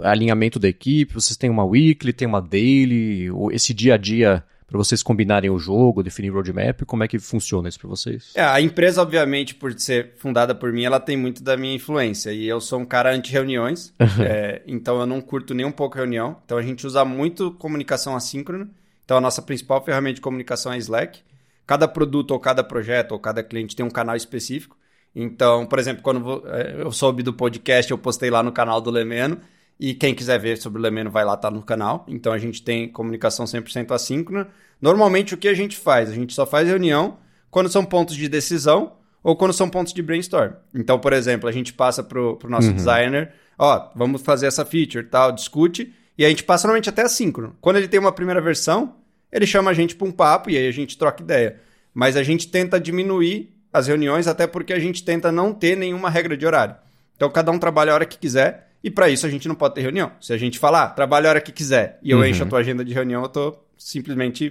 A: alinhamento da equipe? Vocês têm uma weekly, tem uma daily? Esse dia a dia para vocês combinarem o jogo, definir roadmap? Como é que funciona isso para vocês?
C: É, a empresa, obviamente, por ser fundada por mim, ela tem muito da minha influência. E eu sou um cara anti-reuniões, é, então eu não curto nem um pouco reunião. Então a gente usa muito comunicação assíncrona. Então a nossa principal ferramenta de comunicação é Slack. Cada produto ou cada projeto ou cada cliente tem um canal específico. Então, por exemplo, quando é, eu soube do podcast, eu postei lá no canal do Lemeno. E quem quiser ver sobre o Lemeno vai lá, tá no canal. Então a gente tem comunicação 100% assíncrona. Normalmente o que a gente faz? A gente só faz reunião quando são pontos de decisão ou quando são pontos de brainstorm. Então, por exemplo, a gente passa pro, pro nosso uhum. designer, ó, vamos fazer essa feature, tal, discute, e a gente passa normalmente até assíncrono. Quando ele tem uma primeira versão, ele chama a gente para um papo e aí a gente troca ideia. Mas a gente tenta diminuir as reuniões até porque a gente tenta não ter nenhuma regra de horário. Então cada um trabalha a hora que quiser e para isso a gente não pode ter reunião. Se a gente falar, ah, trabalha a hora que quiser, e eu uhum. encho a tua agenda de reunião, eu tô simplesmente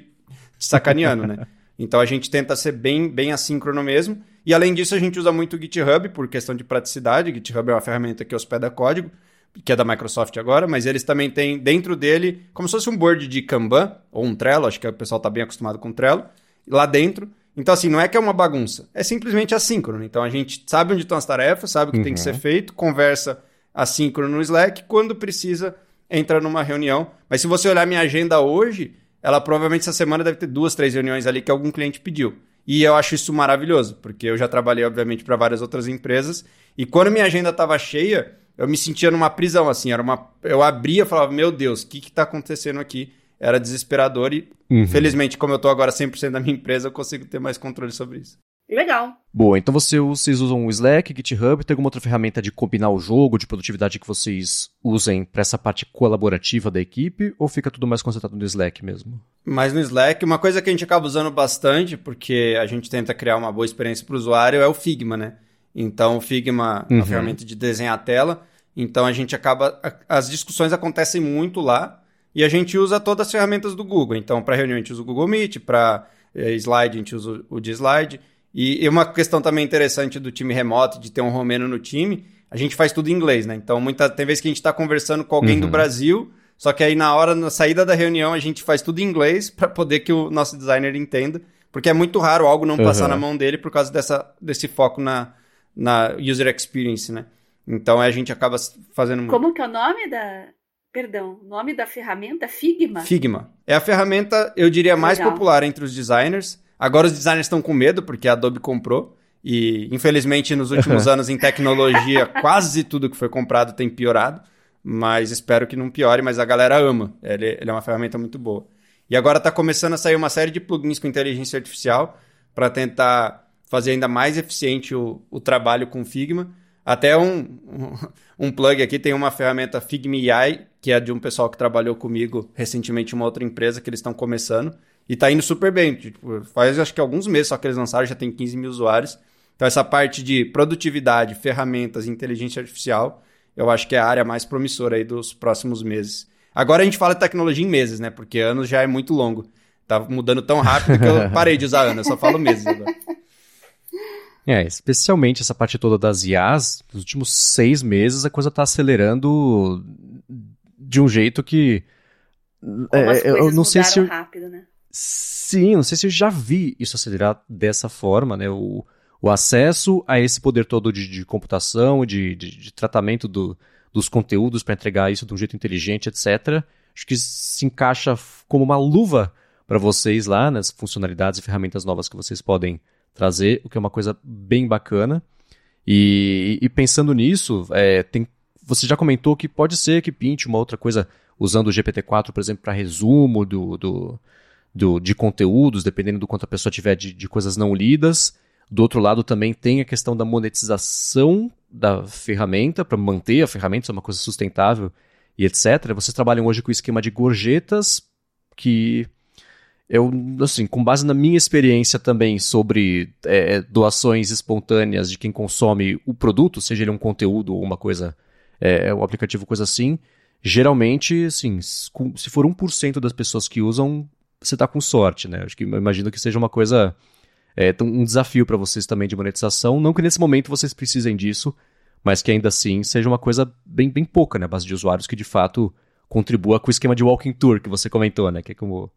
C: te sacaneando, né? Então a gente tenta ser bem, bem assíncrono mesmo. E além disso, a gente usa muito o GitHub por questão de praticidade. O GitHub é uma ferramenta que hospeda código, que é da Microsoft agora, mas eles também têm dentro dele como se fosse um board de Kanban, ou um Trello, acho que o pessoal está bem acostumado com Trello, lá dentro. Então, assim, não é que é uma bagunça, é simplesmente assíncrono. Então a gente sabe onde estão as tarefas, sabe o que uhum. tem que ser uhum. feito, conversa assíncrono no Slack, quando precisa, entra numa reunião. Mas se você olhar minha agenda hoje, ela provavelmente essa semana deve ter duas, três reuniões ali que algum cliente pediu. E eu acho isso maravilhoso, porque eu já trabalhei, obviamente, para várias outras empresas. E quando minha agenda estava cheia, eu me sentia numa prisão, assim. Era uma... Eu abria e falava, meu Deus, o que está acontecendo aqui? Era desesperador e, uhum. felizmente, como eu estou agora 100% da minha empresa, eu consigo ter mais controle sobre isso.
B: Legal.
A: Boa, então você, vocês usam o Slack, GitHub, tem alguma outra ferramenta de combinar o jogo, de produtividade que vocês usem para essa parte colaborativa da equipe, ou fica tudo mais concentrado no Slack mesmo?
C: Mais no Slack, uma coisa que a gente acaba usando bastante, porque a gente tenta criar uma boa experiência para o usuário, é o Figma, né? Então o Figma é uma uhum. ferramenta de desenhar a tela, então a gente acaba. As discussões acontecem muito lá, e a gente usa todas as ferramentas do Google. Então, para reunião a gente usa o Google Meet, para eh, slide a gente usa o de slide. E, e, uma questão também interessante do time remoto, de ter um romeno no time, a gente faz tudo em inglês, né? Então, muita, tem vezes que a gente está conversando com alguém uhum. do Brasil, só que aí na hora, na saída da reunião, a gente faz tudo em inglês para poder que o nosso designer entenda, porque é muito raro algo não uhum. passar na mão dele por causa dessa, desse foco na, na user experience, né? Então a gente acaba fazendo.
B: Como que é o nome da. Perdão, o nome da ferramenta? Figma?
C: Figma. É a ferramenta, eu diria, mais Legal. popular entre os designers. Agora os designers estão com medo, porque a Adobe comprou. E, infelizmente, nos últimos anos em tecnologia, quase tudo que foi comprado tem piorado. Mas espero que não piore, mas a galera ama. Ele, ele é uma ferramenta muito boa. E agora está começando a sair uma série de plugins com inteligência artificial para tentar fazer ainda mais eficiente o, o trabalho com Figma. Até um, um, um, plug aqui tem uma ferramenta Figma AI, que é de um pessoal que trabalhou comigo recentemente em uma outra empresa que eles estão começando. E tá indo super bem. Tipo, faz acho que alguns meses só que eles lançaram, já tem 15 mil usuários. Então, essa parte de produtividade, ferramentas, inteligência artificial, eu acho que é a área mais promissora aí dos próximos meses. Agora a gente fala de tecnologia em meses, né? Porque anos já é muito longo. Tá mudando tão rápido que eu parei de usar anos, eu só falo meses agora.
A: É, especialmente essa parte toda das IAs, nos últimos seis meses a coisa está acelerando de um jeito que.
B: É, eu não sei se. Rápido, né?
A: Sim, não sei se eu já vi isso acelerar dessa forma, né? O, o acesso a esse poder todo de, de computação, de, de, de tratamento do, dos conteúdos para entregar isso de um jeito inteligente, etc. Acho que se encaixa como uma luva para vocês lá, nas funcionalidades e ferramentas novas que vocês podem trazer, o que é uma coisa bem bacana. E, e pensando nisso, é, tem, você já comentou que pode ser que pinte uma outra coisa usando o GPT-4, por exemplo, para resumo do, do, do, de conteúdos, dependendo do quanto a pessoa tiver de, de coisas não lidas. Do outro lado, também tem a questão da monetização da ferramenta, para manter a ferramenta, ser uma coisa sustentável e etc. Vocês trabalham hoje com o esquema de gorjetas, que eu, assim, com base na minha experiência também sobre é, doações espontâneas de quem consome o produto, seja ele um conteúdo ou uma coisa, é, um aplicativo, coisa assim, geralmente, assim, se for 1% das pessoas que usam, você está com sorte, né? Acho que imagino que seja uma coisa, é, um desafio para vocês também de monetização. Não que nesse momento vocês precisem disso, mas que ainda assim seja uma coisa bem, bem pouca, né? A base de usuários que de fato contribua com o esquema de walking tour que você comentou, né? Que é como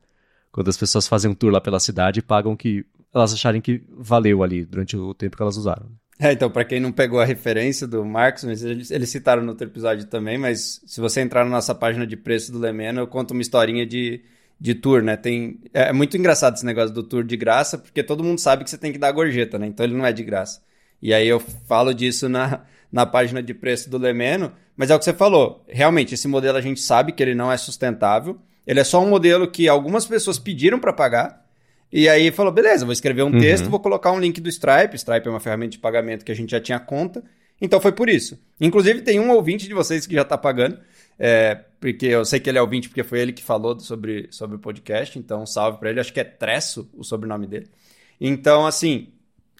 A: quando as pessoas fazem um tour lá pela cidade e pagam que elas acharem que valeu ali durante o tempo que elas usaram.
C: É, então, para quem não pegou a referência do Marcos, eles, eles citaram no outro episódio também, mas se você entrar na nossa página de preço do Lemeno, eu conto uma historinha de de tour, né? Tem, é, é muito engraçado esse negócio do tour de graça, porque todo mundo sabe que você tem que dar gorjeta, né? Então ele não é de graça. E aí eu falo disso na, na página de preço do Lemeno, mas é o que você falou. Realmente, esse modelo a gente sabe que ele não é sustentável. Ele é só um modelo que algumas pessoas pediram para pagar. E aí falou, beleza, vou escrever um uhum. texto, vou colocar um link do Stripe. Stripe é uma ferramenta de pagamento que a gente já tinha conta. Então foi por isso. Inclusive tem um ouvinte de vocês que já está pagando. É, porque eu sei que ele é ouvinte porque foi ele que falou sobre, sobre o podcast, então salve para ele. Acho que é Tresso o sobrenome dele. Então, assim,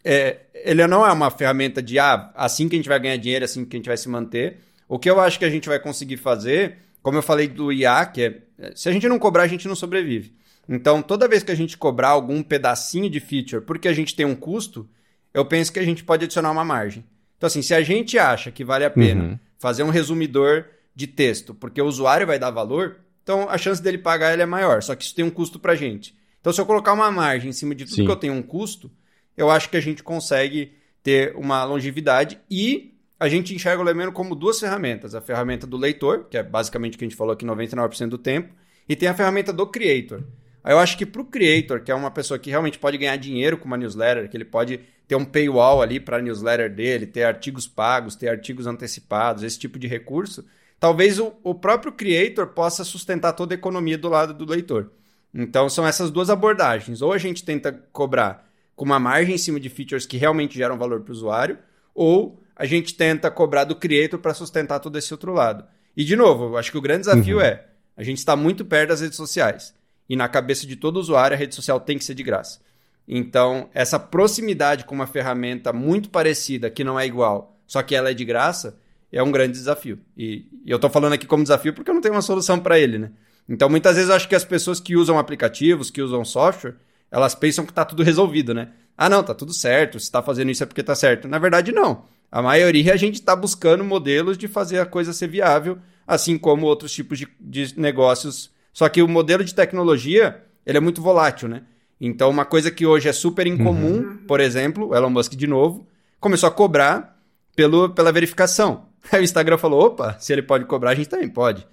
C: é, ele não é uma ferramenta de ah, assim que a gente vai ganhar dinheiro, assim que a gente vai se manter. O que eu acho que a gente vai conseguir fazer, como eu falei do IA, que é se a gente não cobrar, a gente não sobrevive. Então, toda vez que a gente cobrar algum pedacinho de feature porque a gente tem um custo, eu penso que a gente pode adicionar uma margem. Então, assim, se a gente acha que vale a pena uhum. fazer um resumidor de texto, porque o usuário vai dar valor, então a chance dele pagar ele é maior. Só que isso tem um custo para a gente. Então, se eu colocar uma margem em cima de tudo Sim. que eu tenho um custo, eu acho que a gente consegue ter uma longevidade e a gente enxerga o Lemeno como duas ferramentas. A ferramenta do leitor, que é basicamente o que a gente falou aqui 99% do tempo, e tem a ferramenta do creator. Aí eu acho que para o creator, que é uma pessoa que realmente pode ganhar dinheiro com uma newsletter, que ele pode ter um paywall ali para a newsletter dele, ter artigos pagos, ter artigos antecipados, esse tipo de recurso, talvez o, o próprio creator possa sustentar toda a economia do lado do leitor. Então são essas duas abordagens. Ou a gente tenta cobrar com uma margem em cima de features que realmente geram valor para o usuário, ou a gente tenta cobrar do creator para sustentar todo esse outro lado. E, de novo, acho que o grande desafio uhum. é a gente está muito perto das redes sociais. E na cabeça de todo usuário, a rede social tem que ser de graça. Então, essa proximidade com uma ferramenta muito parecida, que não é igual, só que ela é de graça, é um grande desafio. E, e eu estou falando aqui como desafio porque eu não tenho uma solução para ele, né? Então, muitas vezes eu acho que as pessoas que usam aplicativos, que usam software, elas pensam que está tudo resolvido, né? Ah, não, tá tudo certo, se está fazendo isso é porque está certo. Na verdade, não. A maioria a gente está buscando modelos de fazer a coisa ser viável, assim como outros tipos de, de negócios. Só que o modelo de tecnologia, ele é muito volátil, né? Então, uma coisa que hoje é super incomum, uhum. por exemplo, o Elon Musk de novo, começou a cobrar pelo, pela verificação. Aí o Instagram falou: opa, se ele pode cobrar, a gente também pode.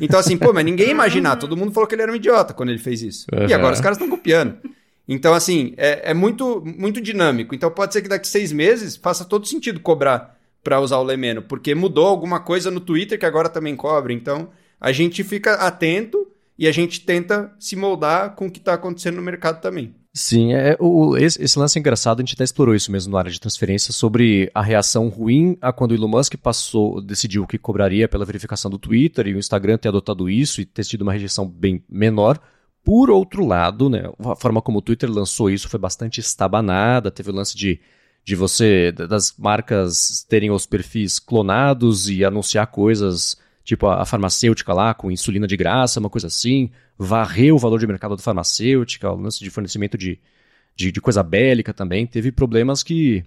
C: Então, assim, pô, mas ninguém ia imaginar. Todo mundo falou que ele era um idiota quando ele fez isso. Uhum. E agora os caras estão copiando. Então, assim, é, é, muito, muito dinâmico. Então, pode ser que daqui seis meses faça todo sentido cobrar para usar o Lemeno, porque mudou alguma coisa no Twitter que agora também cobre. Então, a gente fica atento e a gente tenta se moldar com o que está acontecendo no mercado também.
A: Sim, é, o, esse, esse, lance é engraçado, a gente até explorou isso mesmo na área de transferência, sobre a reação ruim a quando o Elon Musk passou, decidiu que cobraria pela verificação do Twitter e o Instagram ter adotado isso e ter tido uma rejeição bem menor. Por outro lado, né, a forma como o Twitter lançou isso foi bastante estabanada, teve o lance de, de você, das marcas terem os perfis clonados e anunciar coisas tipo a, farmacêutica lá com insulina de graça, uma coisa assim, varreu o valor de mercado da farmacêutica, o lance de fornecimento de, de, de coisa bélica também, teve problemas que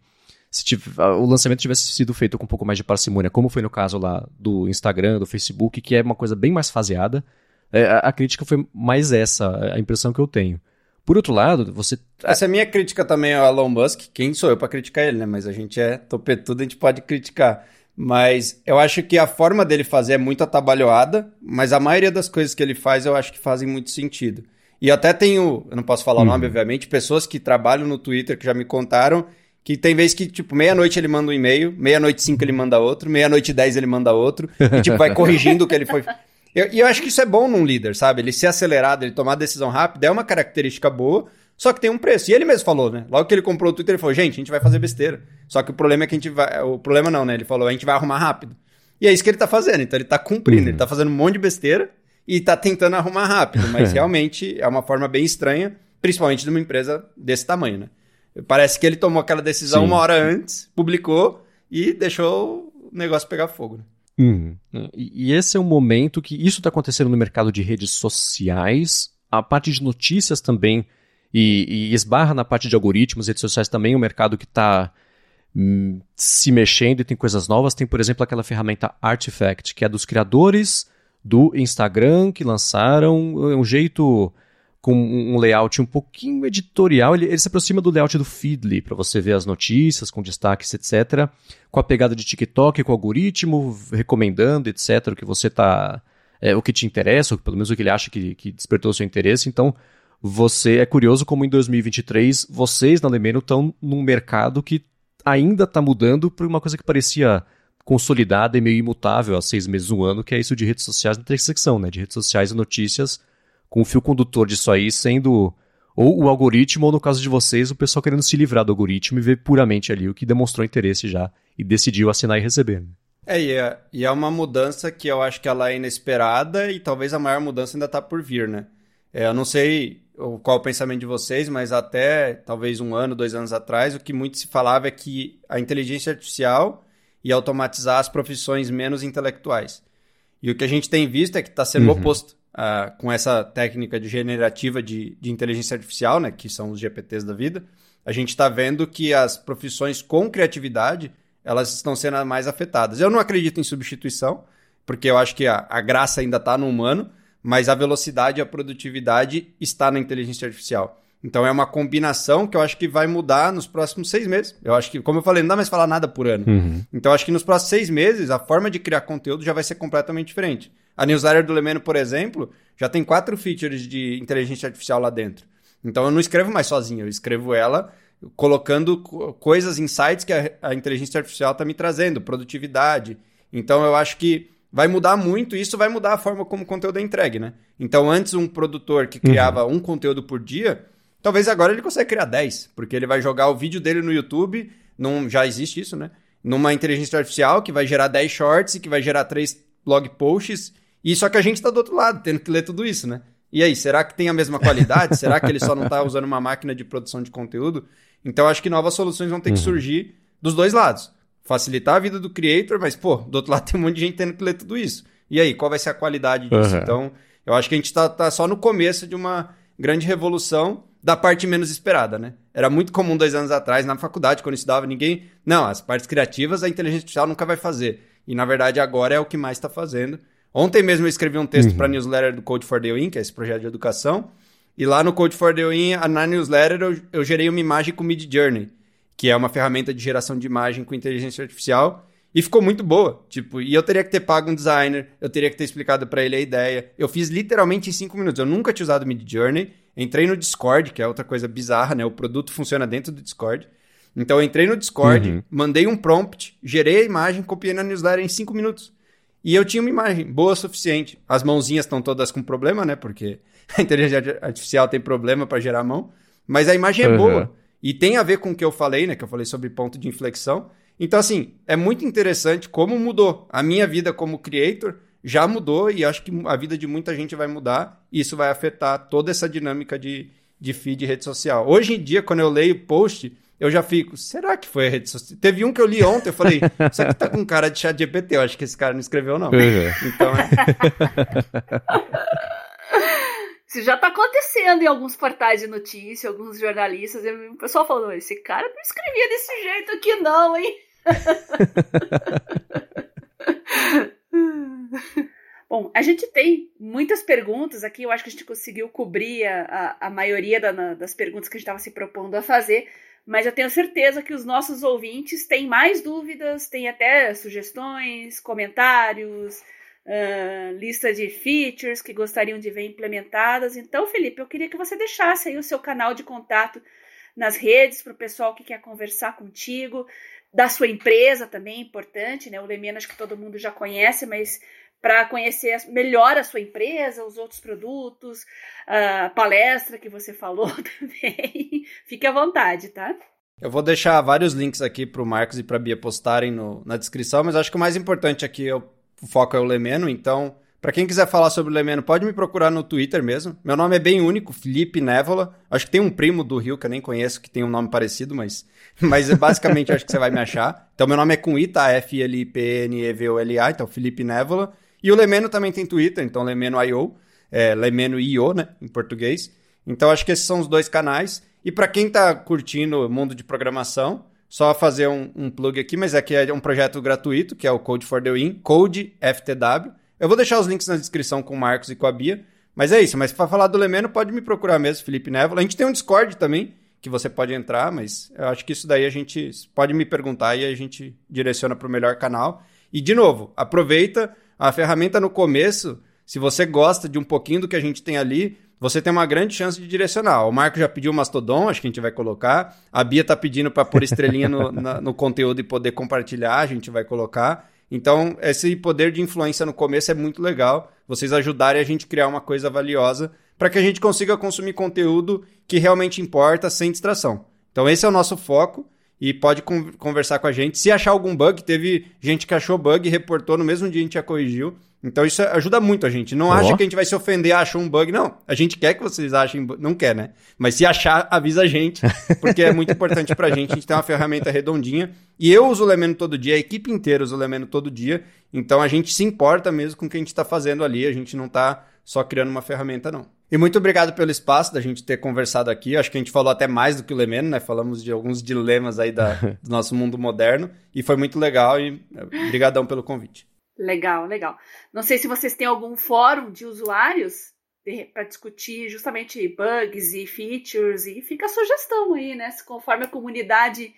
A: se o lançamento tivesse sido feito com um pouco mais de parcimônia, como foi no caso lá do Instagram, do Facebook, que é uma coisa bem mais faseada, é, a, a crítica foi mais essa, a impressão que eu tenho. Por outro lado, você.
C: Essa é a minha crítica também ao Elon Musk. Quem sou eu para criticar ele, né? Mas a gente é topetudo, a gente pode criticar. Mas eu acho que a forma dele fazer é muito atabalhoada, mas a maioria das coisas que ele faz eu acho que fazem muito sentido. E até tenho, eu não posso falar o nome, uhum. obviamente, pessoas que trabalham no Twitter que já me contaram que tem vezes que, tipo, meia-noite ele manda um e-mail, meia-noite cinco ele manda outro, meia-noite dez ele manda outro, e, tipo, vai corrigindo o que ele foi. E eu, eu, acho que isso é bom num líder, sabe? Ele ser acelerado, ele tomar decisão rápida, é uma característica boa, só que tem um preço. E ele mesmo falou, né? Logo que ele comprou o Twitter, ele falou: gente, a gente vai fazer besteira. Só que o problema é que a gente vai. O problema não, né? Ele falou: a gente vai arrumar rápido. E é isso que ele tá fazendo. Então ele tá cumprindo, uhum. ele tá fazendo um monte de besteira e tá tentando arrumar rápido. Mas realmente é uma forma bem estranha, principalmente de uma empresa desse tamanho, né? Parece que ele tomou aquela decisão Sim. uma hora antes, publicou e deixou o negócio pegar fogo. Né?
A: Uhum. E esse é um momento que isso está acontecendo no mercado de redes sociais, a parte de notícias também e, e esbarra na parte de algoritmos, redes sociais também um mercado que está hum, se mexendo e tem coisas novas. Tem, por exemplo, aquela ferramenta Artifact, que é dos criadores do Instagram, que lançaram é um jeito com um layout um pouquinho editorial. Ele, ele se aproxima do layout do Feedly, para você ver as notícias com destaques, etc. Com a pegada de TikTok, com o algoritmo, recomendando, etc. O que você está é, o que te interessa, ou pelo menos o que ele acha que, que despertou o seu interesse. Então, você é curioso como em 2023 vocês na Lemeno estão num mercado que ainda está mudando para uma coisa que parecia consolidada e meio imutável há seis meses, um ano, que é isso de redes sociais na intersecção, né? De redes sociais e notícias, com o fio condutor disso aí sendo ou o algoritmo, ou no caso de vocês, o pessoal querendo se livrar do algoritmo e ver puramente ali o que demonstrou interesse já e decidiu assinar e receber. Né?
C: É, e é, e é uma mudança que eu acho que ela é inesperada e talvez a maior mudança ainda está por vir, né? É, eu não sei qual o pensamento de vocês, mas até talvez um ano, dois anos atrás, o que muito se falava é que a inteligência artificial ia automatizar as profissões menos intelectuais. E o que a gente tem visto é que está sendo uhum. oposto. Uh, com essa técnica de generativa de, de inteligência artificial, né, que são os GPTs da vida, a gente está vendo que as profissões com criatividade elas estão sendo mais afetadas. Eu não acredito em substituição, porque eu acho que a, a graça ainda está no humano, mas a velocidade e a produtividade está na inteligência artificial. Então é uma combinação que eu acho que vai mudar nos próximos seis meses. Eu acho que, como eu falei, não dá mais falar nada por ano. Uhum. Então eu acho que nos próximos seis meses a forma de criar conteúdo já vai ser completamente diferente. A newsletter do Lemeno, por exemplo, já tem quatro features de inteligência artificial lá dentro. Então eu não escrevo mais sozinho, eu escrevo ela colocando coisas, insights que a, a inteligência artificial está me trazendo, produtividade. Então eu acho que vai mudar muito e isso vai mudar a forma como o conteúdo é entregue, né? Então antes um produtor que criava uhum. um conteúdo por dia, talvez agora ele consiga criar 10, porque ele vai jogar o vídeo dele no YouTube, num, já existe isso, né? Numa inteligência artificial que vai gerar 10 shorts e que vai gerar 3 blog posts, e só que a gente está do outro lado, tendo que ler tudo isso, né? E aí, será que tem a mesma qualidade? será que ele só não está usando uma máquina de produção de conteúdo? Então, acho que novas soluções vão ter que uhum. surgir dos dois lados. Facilitar a vida do creator, mas, pô, do outro lado tem um monte de gente tendo que ler tudo isso. E aí, qual vai ser a qualidade disso? Uhum. Então, eu acho que a gente está tá só no começo de uma grande revolução da parte menos esperada, né? Era muito comum dois anos atrás, na faculdade, quando estudava, ninguém. Não, as partes criativas a inteligência artificial nunca vai fazer. E na verdade agora é o que mais está fazendo. Ontem mesmo eu escrevi um texto uhum. para a newsletter do Code for the Win, que é esse projeto de educação. E lá no Code for the Win, na newsletter, eu, eu gerei uma imagem com Mid Journey, que é uma ferramenta de geração de imagem com inteligência artificial. E ficou muito boa. Tipo, e eu teria que ter pago um designer, eu teria que ter explicado para ele a ideia. Eu fiz literalmente em cinco minutos. Eu nunca tinha usado Mid Journey. Entrei no Discord, que é outra coisa bizarra, né? O produto funciona dentro do Discord. Então eu entrei no Discord, uhum. mandei um prompt, gerei a imagem, copiei na newsletter em cinco minutos. E eu tinha uma imagem boa o suficiente. As mãozinhas estão todas com problema, né? Porque a inteligência artificial tem problema para gerar mão. Mas a imagem é uhum. boa. E tem a ver com o que eu falei, né? Que eu falei sobre ponto de inflexão. Então, assim, é muito interessante como mudou. A minha vida como creator já mudou e acho que a vida de muita gente vai mudar. E isso vai afetar toda essa dinâmica de, de feed e rede social. Hoje em dia, quando eu leio post, eu já fico, será que foi a rede social? Teve um que eu li ontem, eu falei, isso aqui tá com cara de chat GPT, eu acho que esse cara não escreveu, não. Uhum. Então é.
B: Isso já tá acontecendo em alguns portais de notícia, alguns jornalistas. o pessoal falou: esse cara não escrevia desse jeito aqui, não, hein? Bom, a gente tem muitas perguntas aqui. Eu acho que a gente conseguiu cobrir a, a, a maioria da, das perguntas que a gente estava se propondo a fazer mas eu tenho certeza que os nossos ouvintes têm mais dúvidas, têm até sugestões, comentários, uh, lista de features que gostariam de ver implementadas. Então, Felipe, eu queria que você deixasse aí o seu canal de contato nas redes para o pessoal que quer conversar contigo, da sua empresa também, importante, né? O Lemena acho que todo mundo já conhece, mas para conhecer melhor a sua empresa, os outros produtos, a palestra que você falou também. Fique à vontade, tá?
C: Eu vou deixar vários links aqui para o Marcos e para a Bia postarem no, na descrição, mas acho que o mais importante aqui, é o, o foco é o Lemeno, então, para quem quiser falar sobre o Lemeno, pode me procurar no Twitter mesmo. Meu nome é bem único, Felipe Névola. Acho que tem um primo do Rio que eu nem conheço que tem um nome parecido, mas, mas basicamente acho que você vai me achar. Então, meu nome é com I, tá? F-L-I-P-N-E-V-O-L-A, então Felipe Névola. E o Lemeno também tem Twitter, então Lemeno.io, é, Lemeno.io, né, em português. Então acho que esses são os dois canais. E para quem está curtindo o mundo de programação, só fazer um, um, plug aqui, mas aqui é um projeto gratuito, que é o Code for the Win, Code FTW. Eu vou deixar os links na descrição com o Marcos e com a Bia. Mas é isso, mas para falar do Lemeno, pode me procurar mesmo, Felipe Névola. A gente tem um Discord também, que você pode entrar, mas eu acho que isso daí a gente pode me perguntar e a gente direciona para o melhor canal. E, de novo, aproveita a ferramenta no começo, se você gosta de um pouquinho do que a gente tem ali, você tem uma grande chance de direcionar. O Marco já pediu o Mastodon, acho que a gente vai colocar. A Bia está pedindo para pôr estrelinha no, na, no conteúdo e poder compartilhar, a gente vai colocar. Então, esse poder de influência no começo é muito legal. Vocês ajudarem a gente criar uma coisa valiosa para que a gente consiga consumir conteúdo que realmente importa sem distração. Então, esse é o nosso foco e pode con conversar com a gente. Se achar algum bug, teve gente que achou bug e reportou no mesmo dia a gente já corrigiu. Então isso ajuda muito a gente. Não oh. acha que a gente vai se ofender, achou um bug. Não, a gente quer que vocês achem, não quer, né? Mas se achar, avisa a gente, porque é muito importante pra gente. A gente tem uma ferramenta redondinha. E eu uso o Lemeno todo dia, a equipe inteira usa o Lemeno todo dia. Então a gente se importa mesmo com o que a gente está fazendo ali. A gente não está só criando uma ferramenta, não. E muito obrigado pelo espaço da gente ter conversado aqui. Acho que a gente falou até mais do que o Lemeno, né? Falamos de alguns dilemas aí da, do nosso mundo moderno. E foi muito legal e obrigadão pelo convite.
B: Legal, legal. Não sei se vocês têm algum fórum de usuários para discutir justamente bugs e features e fica a sugestão aí, né? Conforme a comunidade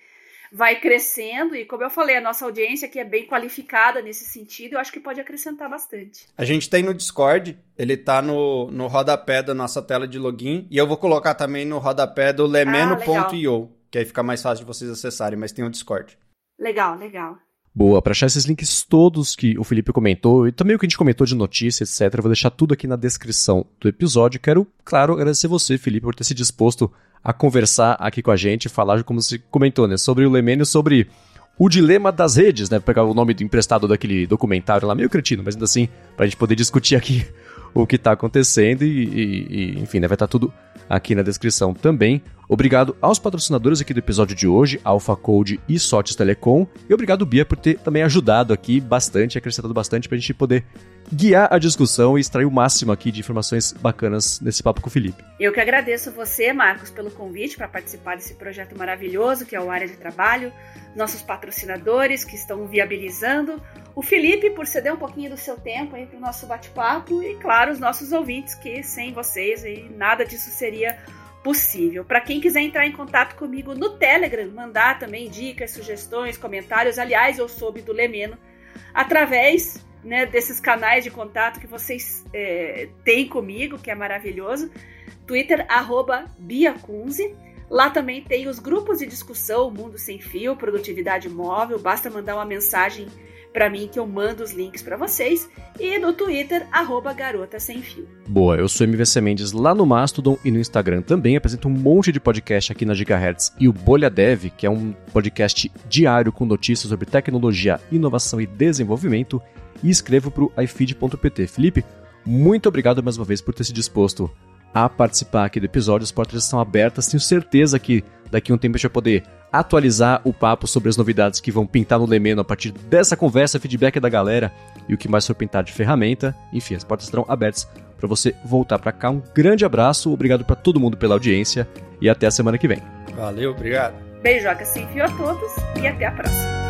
B: vai crescendo e como eu falei, a nossa audiência que é bem qualificada nesse sentido, eu acho que pode acrescentar bastante.
C: A gente tem no Discord, ele tá no, no rodapé da nossa tela de login e eu vou colocar também no rodapé do lemeno.io, ah, que aí fica mais fácil de vocês acessarem, mas tem o Discord.
B: Legal, legal.
A: Boa, para achar esses links todos que o Felipe comentou e também o que a gente comentou de notícias, etc., eu vou deixar tudo aqui na descrição do episódio. Quero, claro, agradecer você, Felipe, por ter se disposto a conversar aqui com a gente, falar, como você comentou, né, sobre o Lemênio, sobre o dilema das redes, né, pegar o nome do emprestado daquele documentário lá, meio cretino, mas ainda assim, para a gente poder discutir aqui o que está acontecendo e, e, e, enfim, né, vai estar tá tudo aqui na descrição também. Obrigado aos patrocinadores aqui do episódio de hoje, Alpha Code e Sotes Telecom. E obrigado, Bia, por ter também ajudado aqui bastante, acrescentado bastante para a gente poder guiar a discussão e extrair o máximo aqui de informações bacanas nesse papo com o Felipe.
B: Eu que agradeço você, Marcos, pelo convite para participar desse projeto maravilhoso que é o Área de Trabalho, nossos patrocinadores que estão viabilizando, o Felipe por ceder um pouquinho do seu tempo para o nosso bate-papo e, claro, os nossos ouvintes que sem vocês nada disso seria possível. Para quem quiser entrar em contato comigo no Telegram, mandar também dicas, sugestões, comentários. Aliás, eu soube do Lemeno através né, desses canais de contato que vocês é, têm comigo, que é maravilhoso. Twitter, arroba Biacunze. Lá também tem os grupos de discussão Mundo Sem Fio, Produtividade Móvel. Basta mandar uma mensagem para mim que eu mando os links para vocês e no Twitter arroba garota sem fio.
A: Boa, eu sou MVC Mendes lá no Mastodon e no Instagram também apresento um monte de podcast aqui na Gigahertz e o Bolha Dev, que é um podcast diário com notícias sobre tecnologia, inovação e desenvolvimento e escrevo para o ifeed.pt. Felipe, muito obrigado mais uma vez por ter se disposto a participar aqui do episódio. As portas estão abertas. Tenho certeza que daqui a um tempo a gente vai poder atualizar o papo sobre as novidades que vão pintar no Lemeno a partir dessa conversa, feedback da galera e o que mais for pintar de ferramenta. Enfim, as portas estarão abertas para você voltar para cá. Um grande abraço, obrigado para todo mundo pela audiência e até a semana que vem.
C: Valeu, obrigado.
B: Beijoca sem fio a todos e até a próxima.